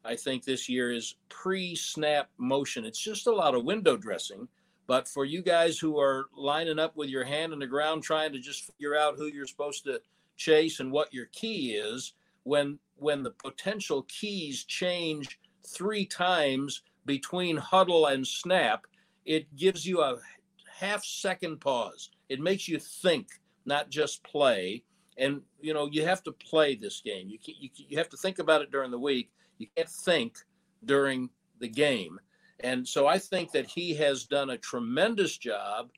I think this year is pre-snap motion. It's just a lot of window dressing, but for you guys who are lining up with your hand on the ground trying to just figure out who you're supposed to chase and what your key is, when when the potential keys change three times between huddle and snap, it gives you a half second pause. It makes you think not just play. And you know, you have to play this game. You, you you have to think about it during the week. You can't think during the game. And so I think that he has done a tremendous job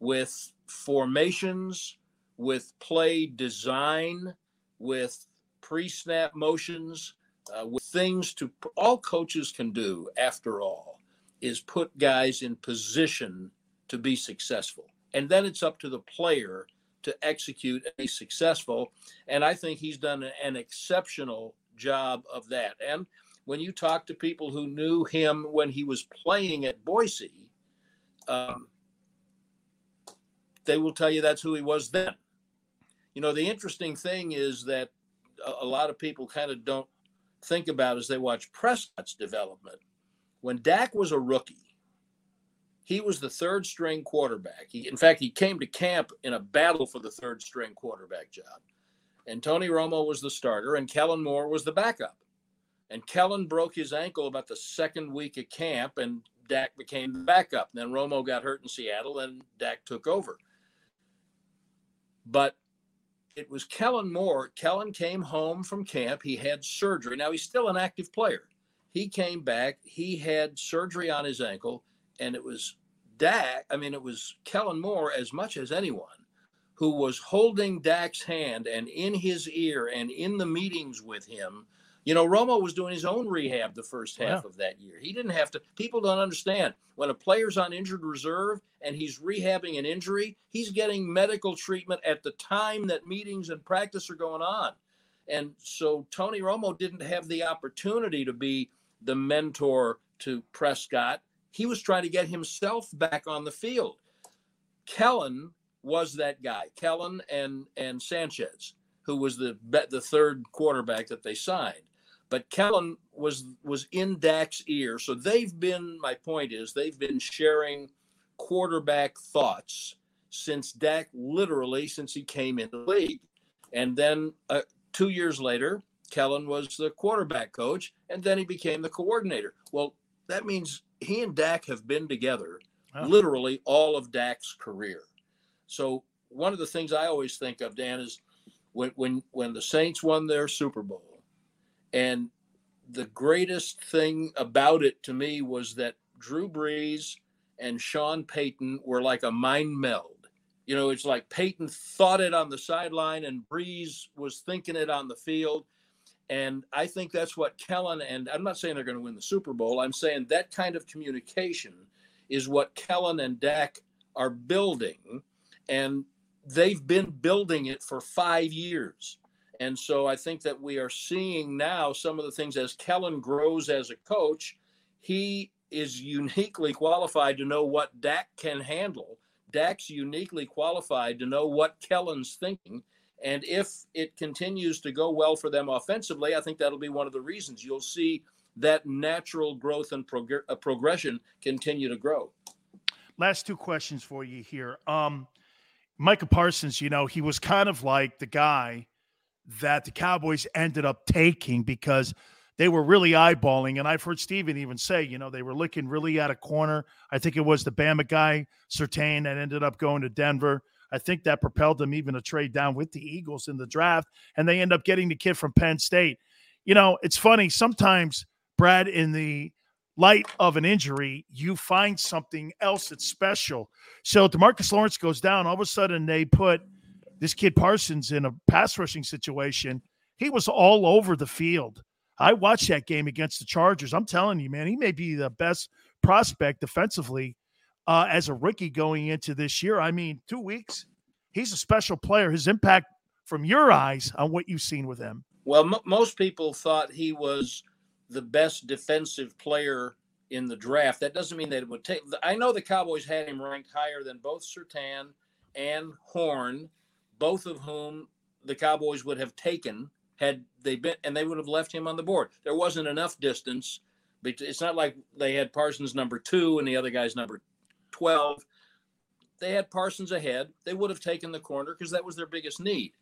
with formations, with play design, with pre snap motions, uh, with things to all coaches can do, after all, is put guys in position to be successful. And then it's up to the player to execute and be successful. And I think he's done an exceptional job of that. And when you talk to people who knew him when he was playing at Boise, um, they will tell you that's who he was then. You know, the interesting thing is that a, a lot of people kind of don't think about as they watch Prescott's development. When Dak was a rookie, he was the third string quarterback. He, in fact, he came to camp in a battle for the third string quarterback job. And Tony Romo was the starter, and Kellen Moore was the backup. And Kellen broke his ankle about the second week of camp, and Dak became the backup. Then Romo got hurt in Seattle, and Dak took over. But it was Kellen Moore. Kellen came home from camp. He had surgery. Now he's still an active player. He came back. He had surgery on his ankle and it was Dak. I mean, it was Kellen Moore as much as anyone who was holding Dak's hand and in his ear and in the meetings with him. You know, Romo was doing his own rehab the first oh, half yeah. of that year. He didn't have to. People don't understand when a player's on injured reserve and he's rehabbing an injury, he's getting medical treatment at the time that meetings and practice are going on. And so Tony Romo didn't have the opportunity to be the mentor to Prescott he was trying to get himself back on the field. Kellen was that guy. Kellen and and Sanchez, who was the the third quarterback that they signed. But Kellen was was in Dak's ear, so they've been. My point is, they've been sharing quarterback thoughts since Dak, literally since he came into the league, and then uh, two years later, Kellen was the quarterback coach, and then he became the coordinator. Well, that means he and Dak have been together oh. literally all of Dak's career. So one of the things I always think of, Dan, is when when when the Saints won their Super Bowl, and the greatest thing about it to me was that Drew Brees and Sean Payton were like a mind meld. You know, it's like Payton thought it on the sideline and Brees was thinking it on the field. And I think that's what Kellen and I'm not saying they're going to win the Super Bowl. I'm saying that kind of communication is what Kellen and Dak are building. And they've been building it for five years. And so I think that we are seeing now some of the things as Kellen grows as a coach, he is uniquely qualified to know what Dak can handle. Dak's uniquely qualified to know what Kellen's thinking and if it continues to go well for them offensively, I think that'll be one of the reasons you'll see that natural growth and prog- uh, progression continue to grow.
Last two questions for you here. Um, Micah Parsons, you know, he was kind of like the guy that the Cowboys ended up taking because they were really eyeballing. And I've heard Stephen even say, you know, they were looking really at a corner. I think it was the Bama guy, Surtain, that ended up going to Denver. I think that propelled them even to trade down with the Eagles in the draft, and they end up getting the kid from Penn State. You know, it's funny sometimes, Brad, in the light of an injury, you find something else that's special. So Demarcus Lawrence goes down. All of a sudden, they put this kid Parsons in a pass rushing situation. He was all over the field. I watched that game against the Chargers. I'm telling you, man, he may be the best prospect defensively uh, as a rookie going into this year. I mean, two weeks, he's a special player. His impact from your eyes on what you've seen with him.
Well, m- most people thought he was the best defensive player in the draft. That doesn't mean that it would take. I know the Cowboys had him ranked higher than both Surtain and Horn, both of whom the Cowboys would have taken had they been, and they would have left him on the board. There wasn't enough distance. It's not like they had Parsons number two and the other guy's number 12. They had Parsons ahead. They would have taken the corner because that was their biggest need.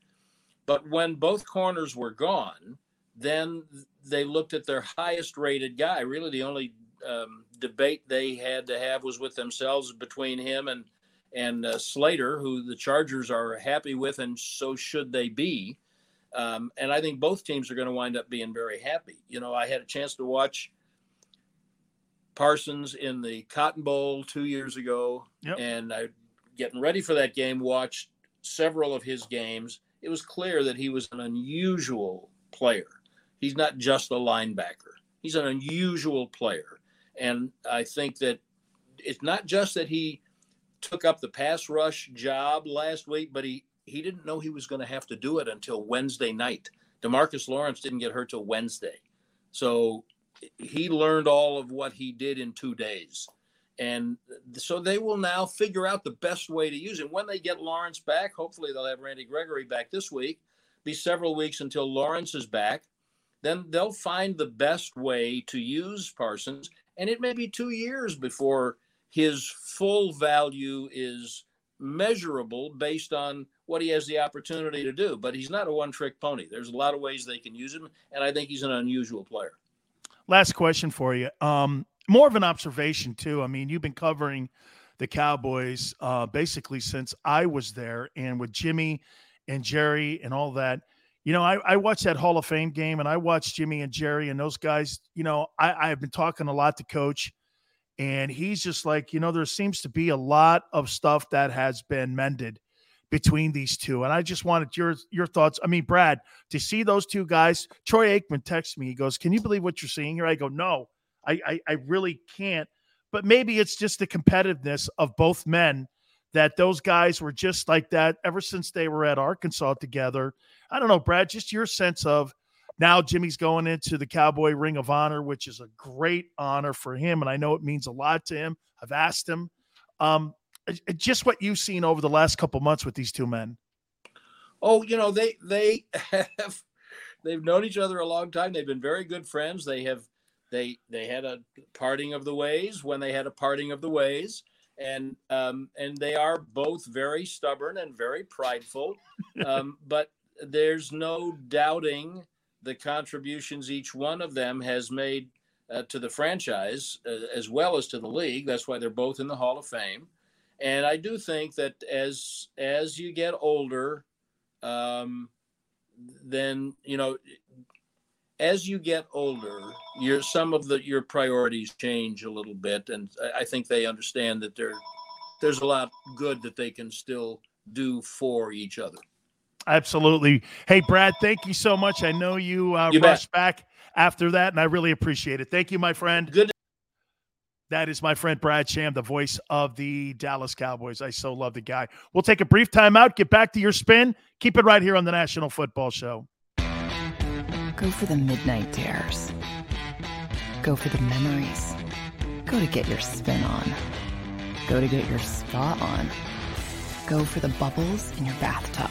But when both corners were gone, then they looked at their highest rated guy. Really, the only um, debate they had to have was with themselves between him and and uh, Slater, who the Chargers are happy with, and so should they be. Um, and I think both teams are going to wind up being very happy. You know, I had a chance to watch Parsons in the Cotton Bowl two years ago,
Yep.
and I getting ready for that game watched several of his games. It was clear that he was an unusual player. He's not just a linebacker. He's an unusual player, and I think that it's not just that he took up the pass rush job last week, but he he didn't know he was going to have to do it until Wednesday night. Demarcus Lawrence didn't get hurt till Wednesday, so he learned all of what he did in two days. And so they will now figure out the best way to use him. When they get Lawrence back, hopefully they'll have Randy Gregory back this week, be several weeks until Lawrence is back. Then they'll find the best way to use Parsons. And it may be two years before his full value is measurable based on what he has the opportunity to do. But he's not a one trick pony. There's a lot of ways they can use him. And I think he's an unusual player.
Last question for you. Um, more of an observation too. I mean, you've been covering the Cowboys uh, basically since I was there, and with Jimmy and Jerry and all that. You know, I, I watched that Hall of Fame game, and I watched Jimmy and Jerry and those guys. You know, I, I've been talking a lot to Coach, and he's just like, you know, there seems to be a lot of stuff that has been mended between these two. And I just wanted your your thoughts. I mean, Brad, to see those two guys, Troy Aikman texts me. He goes, Can you believe what you're seeing here? I go, No, I, I, I really can't. But maybe it's just the competitiveness of both men that those guys were just like that ever since they were at Arkansas together. I don't know, Brad, just your sense of now Jimmy's going into the Cowboy Ring of Honor, which is a great honor for him. And I know it means a lot to him. I've asked him. Um, just what you've seen over the last couple months with these two men.
Oh, you know, they they have they've known each other a long time. They've been very good friends. They have they they had a parting of the ways when they had a parting of the ways. And um, and they are both very stubborn and very prideful, um, but there's no doubting the contributions each one of them has made uh, to the franchise uh, as well as to the league. That's why they're both in the Hall of Fame. And I do think that as as you get older, um, then you know, as you get older, your some of the your priorities change a little bit, and I, I think they understand that there there's a lot good that they can still do for each other.
Absolutely. Hey, Brad, thank you so much. I know you, uh,
You
rushed
bet.
back after that, and I really appreciate it. Thank you, my friend.
Good.
That is my friend Brad Sham, the voice of the Dallas Cowboys. I so love the guy. We'll take a brief timeout, get back to your spin. Keep it right here on the National Football Show.
Go for the midnight dares. Go for the memories. Go to get your spin on. Go to get your spa on. Go for the bubbles in your bathtub.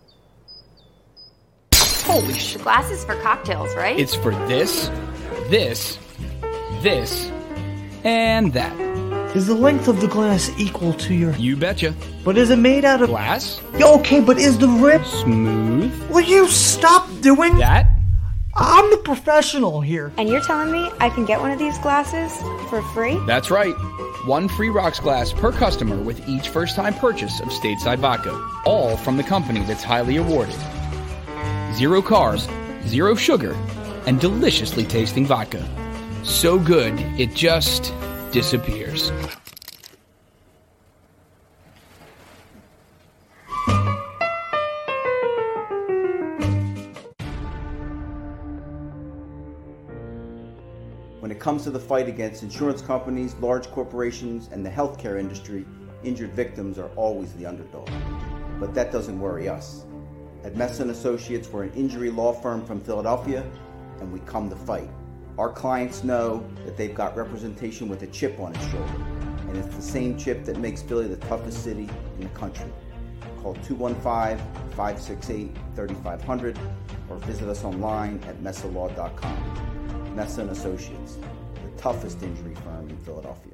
Holy sh!
Glasses for cocktails, right?
It's for this, this, this, and that.
Is the length of the glass equal to your.
You betcha.
But is it made out of.
Glass?
Yeah, okay, but is the rim.
Smooth?
Will you stop doing.
That?
I'm the professional here.
And you're telling me I can get one of these glasses for free?
That's right. One free rocks glass per customer with each first time purchase of stateside vodka. All from the company that's highly awarded. Zero carbs, zero sugar, and deliciously tasting vodka. So good, it just disappears.
When it comes to the fight against insurance companies, large corporations, and the healthcare industry, injured victims are always the underdog. But that doesn't worry us. At Messon Associates, we're an injury law firm from Philadelphia, and we come to fight. Our clients know that they've got representation with a chip on its shoulder, and it's the same chip that makes Philly the toughest city in the country. Call 215-568-3500 or visit us online at messalaw.com. Messa and Associates, the toughest injury firm in Philadelphia.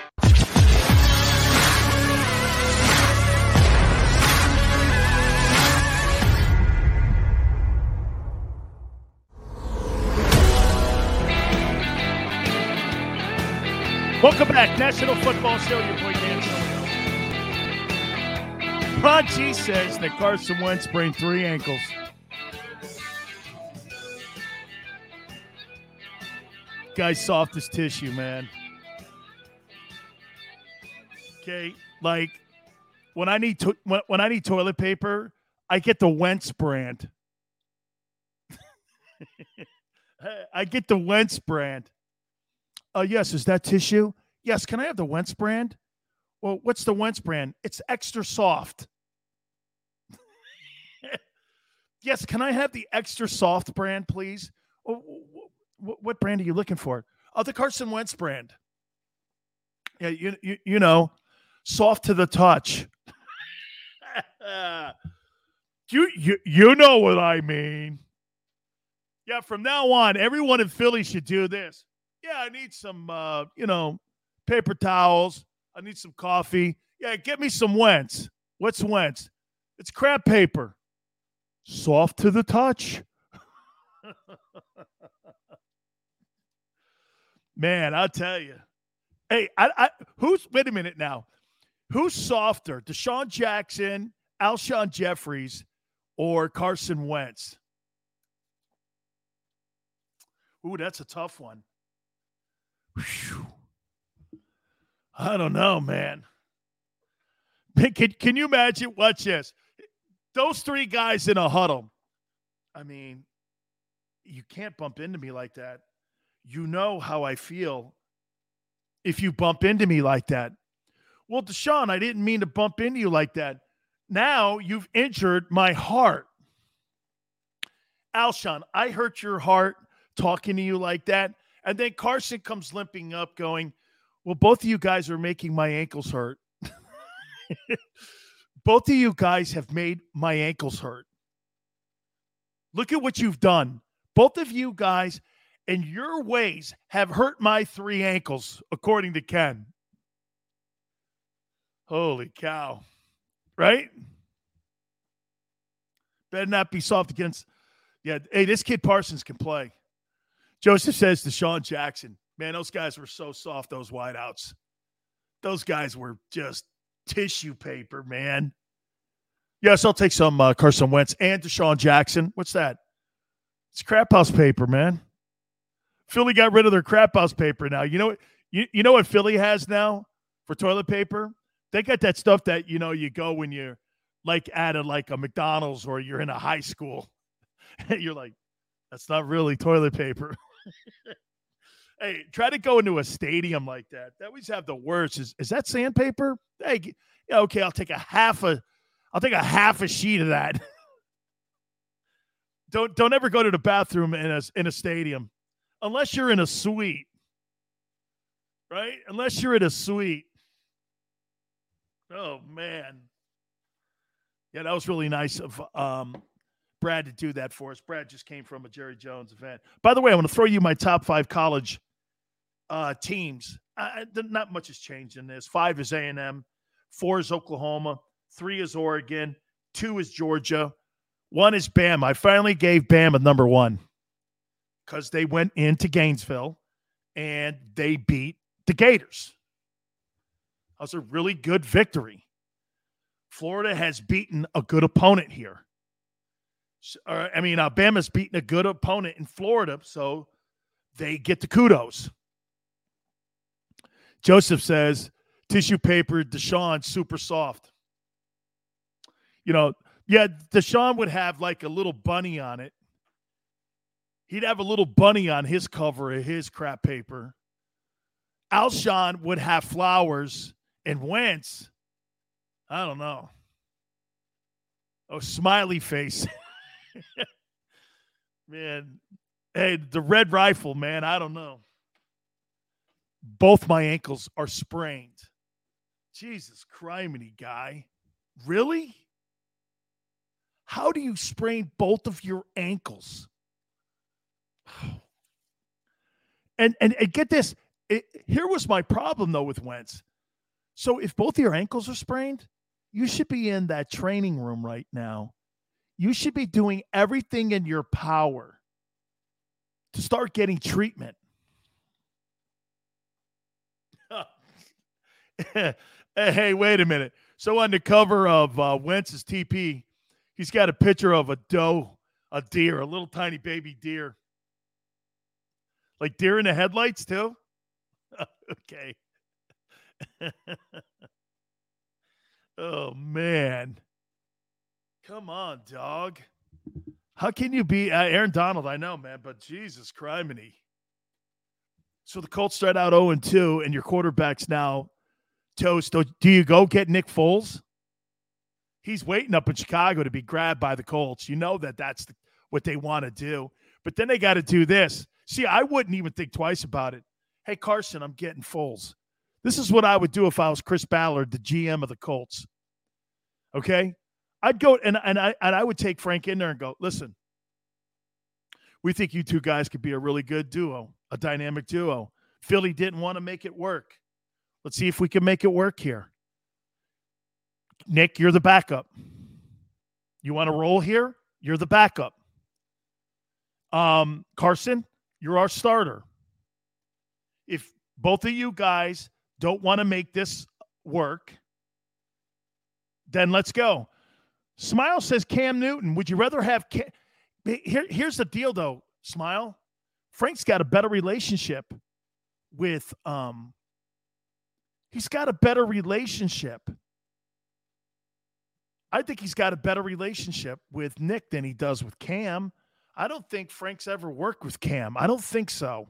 Welcome back, National Football Show. Your boy Dan Silverman. Ron G says that Carson Wentz sprained three ankles. Guy's soft as tissue, man. Okay, like when I need to when, when I need toilet paper, I get the Wentz brand. I get the Wentz brand. Uh, yes, is that tissue? Yes. Can I have the Wentz brand? Well, what's the Wentz brand? It's extra soft. yes. Can I have the extra soft brand, please? What brand are you looking for? Oh, the Carson Wentz brand. Yeah, you you, you know, soft to the touch. you you you know what I mean. Yeah, from now on, everyone in Philly should do this yeah, I need some, uh, you know, paper towels. I need some coffee. Yeah, get me some Wentz. What's Wentz? It's crap paper. Soft to the touch. Man, I'll tell you. Hey, I, I who's wait a minute now. Who's softer, DeSean Jackson, Alshon Jeffries, or Carson Wentz? Ooh, that's a tough one. Whew. I don't know, man. Can, can you imagine? Watch this. Those three guys in a huddle. I mean, you can't bump into me like that. You know how I feel if you bump into me like that. Well, DeSean, I didn't mean to bump into you like that. Now you've injured my heart. Alshon, I hurt your heart talking to you like that. And then Carson comes limping up, going, Well, both of you guys are making my ankles hurt. both of you guys have made my ankles hurt. Look at what you've done. Both of you guys and your ways have hurt my three ankles, according to Ken. Holy cow. Right? Better not be soft against. Yeah. Hey, this kid Parsons can play. Joseph says DeSean Jackson, man, those guys were so soft, those wideouts. Those guys were just tissue paper, man. Yes, I'll take some uh, Carson Wentz and DeSean Jackson. What's that? It's crap house paper, man. Philly got rid of their crap house paper now. You know what? You, you know what Philly has now for toilet paper? They got that stuff that you know you go when you're like at a like a McDonald's or you're in a high school. you're like, that's not really toilet paper. hey, try to go into a stadium like that. They always have the worst. Is is that sandpaper? Hey, yeah, okay, I'll take a half a I'll take a half a sheet of that. don't don't ever go to the bathroom in a in a stadium unless you're in a suite. Right? Unless you're in a suite. Oh man. Yeah, that was really nice of um Brad to do that for us. Brad just came from a Jerry Jones event. By the way, I want to throw you my top five college uh, teams. Not much has changed in this. Five is A and M, four is Oklahoma, three is Oregon, two is Georgia, one is Bam. I finally gave Bam a number one because they went into Gainesville and they beat the Gators. That was a really good victory. Florida has beaten a good opponent here. Uh, I mean, uh, Alabama's beating a good opponent in Florida, so they get the kudos. Joseph says tissue paper, DeSean, super soft. You know, yeah, DeSean would have like a little bunny on it. He'd have a little bunny on his cover of his crap paper. Alshon would have flowers, and Wentz, I don't know. Oh, smiley face. man, hey, the red rifle, man, I don't know. Both my ankles are sprained. Jesus criminy, guy. Really? How do you sprain both of your ankles? And and, and get this, it, here was my problem though with Wentz. So if both your ankles are sprained, you should be in that training room right now. You should be doing everything in your power to start getting treatment. hey, wait a minute. So on the cover of uh, Wentz's TP, he's got a picture of a doe, a deer, a little tiny baby deer. Like deer in the headlights too? okay. oh man. Come on, dog. How can you be uh, Aaron Donald? I know, man, but Jesus criminy. So the Colts start out 0 and 2, and your quarterback's now toast. Do you go get Nick Foles? He's waiting up in Chicago to be grabbed by the Colts. You know that that's the, what they want to do. But then they got to do this. See, I wouldn't even think twice about it. Hey, Carson, I'm getting Foles. This is what I would do if I was Chris Ballard, the GM of the Colts. Okay? I'd go and, and I and I would take Frank in there and go, listen, we think you two guys could be a really good duo, a dynamic duo. Philly didn't want to make it work. Let's see if we can make it work here. Nick, you're the backup. You want to roll here? You're the backup. Um, Carson, you're our starter. If both of you guys don't want to make this work, then let's go. Smile says Cam Newton. Would you rather have Cam? Here, here's the deal, though. Smile. Frank's got a better relationship with um, He's got a better relationship. I think he's got a better relationship with Nick than he does with Cam. I don't think Frank's ever worked with Cam. I don't think so.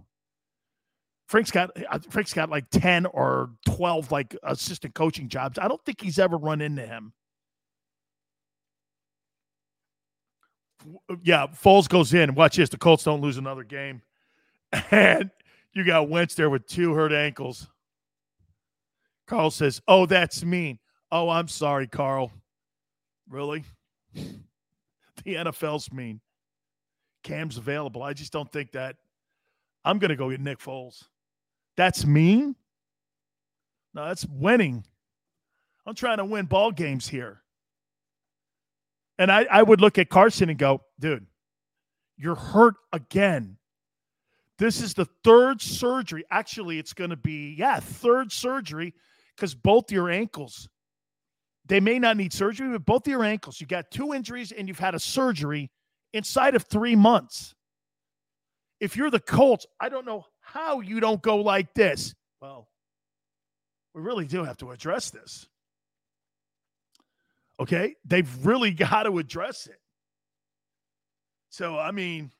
Frank's got uh, Frank's got like 10 or 12 like assistant coaching jobs. I don't think he's ever run into him. Yeah, Foles goes in. Watch this. The Colts don't lose another game. And you got Wentz there with two hurt ankles. Carl says, Oh, that's mean. Oh, I'm sorry, Carl. Really? the NFL's mean. Cam's available. I just don't think that. I'm going to go get Nick Foles. That's mean? No, that's winning. I'm trying to win ball games here. And I, I would look at Carson and go, dude, you're hurt again. This is the third surgery. Actually, it's going to be, yeah, third surgery because both your ankles, they may not need surgery, but both your ankles, you got two injuries and you've had a surgery inside of three months. If you're the Colts, I don't know how you don't go like this. Well, we really do have to address this. Okay. They've really got to address it. So, I mean,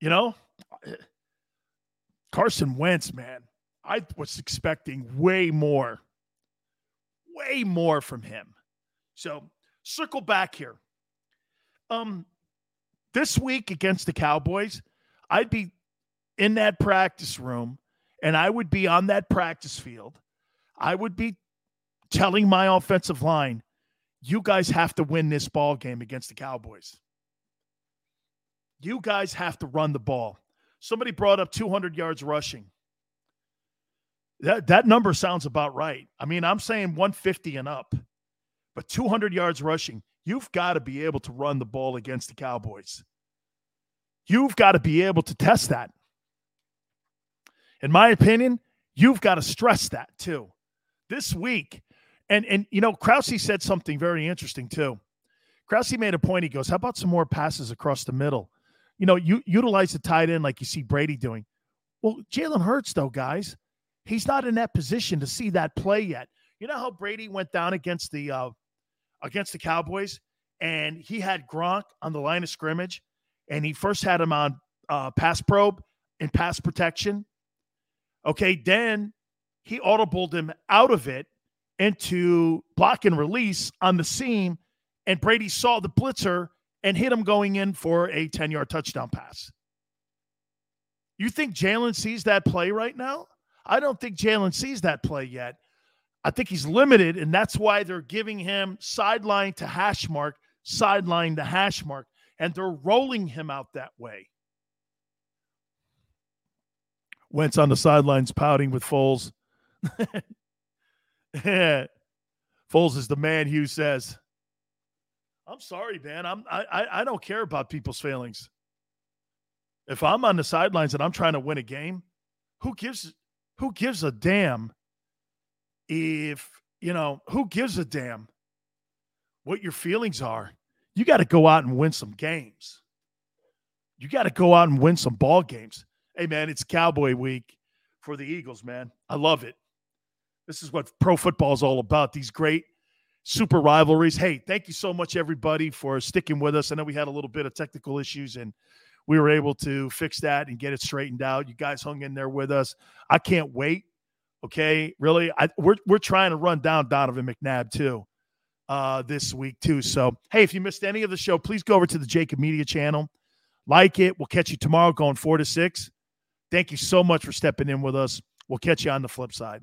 you know, Carson Wentz, man, I was expecting way more, way more from him. So circle back here. Um, this week against the Cowboys, I'd be in that practice room and I would be on that practice field. I would be telling my offensive line, you guys have to win this ball game against the Cowboys. You guys have to run the ball. Somebody brought up 200 yards rushing. That that number sounds about right. I mean, I'm saying 150 and up, but 200 yards rushing. You've got to be able to run the ball against the Cowboys. You've got to be able to test that. In my opinion, you've got to stress that too. This week, and and you know, Krause said something very interesting too. Krause made a point. He goes, "How about some more passes across the middle? You know, you utilize the tight end like you see Brady doing." Well, Jalen Hurts, though, guys, He's not in that position to see that play yet. You know how Brady went down against the uh, against the Cowboys, and he had Gronk on the line of scrimmage, and he first had him on uh, pass probe and pass protection. Okay, then he audibled him out of it into block and release on the seam, and Brady saw the blitzer and hit him going in for a 10 yard touchdown pass. You think Jalen sees that play right now? I don't think Jalen sees that play yet. I think he's limited, and that's why they're giving him sideline to hash mark, sideline to hash mark, and they're rolling him out that way. Wentz on the sidelines pouting with Foles. Foles is the man, Hugh says. I'm sorry, man. I'm I I don't care about people's feelings. If I'm on the sidelines and I'm trying to win a game, who gives who gives a damn if you know who gives a damn what your feelings are? You got to go out and win some games. You got to go out and win some ball games. Hey man, it's Cowboy Week for the Eagles, man. I love it. This is what pro football is all about. These great super rivalries. Hey, thank you so much, everybody, for sticking with us. I know we had a little bit of technical issues and we were able to fix that and get it straightened out. You guys hung in there with us. I can't wait. Okay, really, I, we're we're trying to run down Donovan McNabb too uh, this week too. So hey, if you missed any of the show, please go over to the JAKIB Media channel, like it. We'll catch you tomorrow, going four to six. Thank you so much for stepping in with us. We'll catch you on the flip side.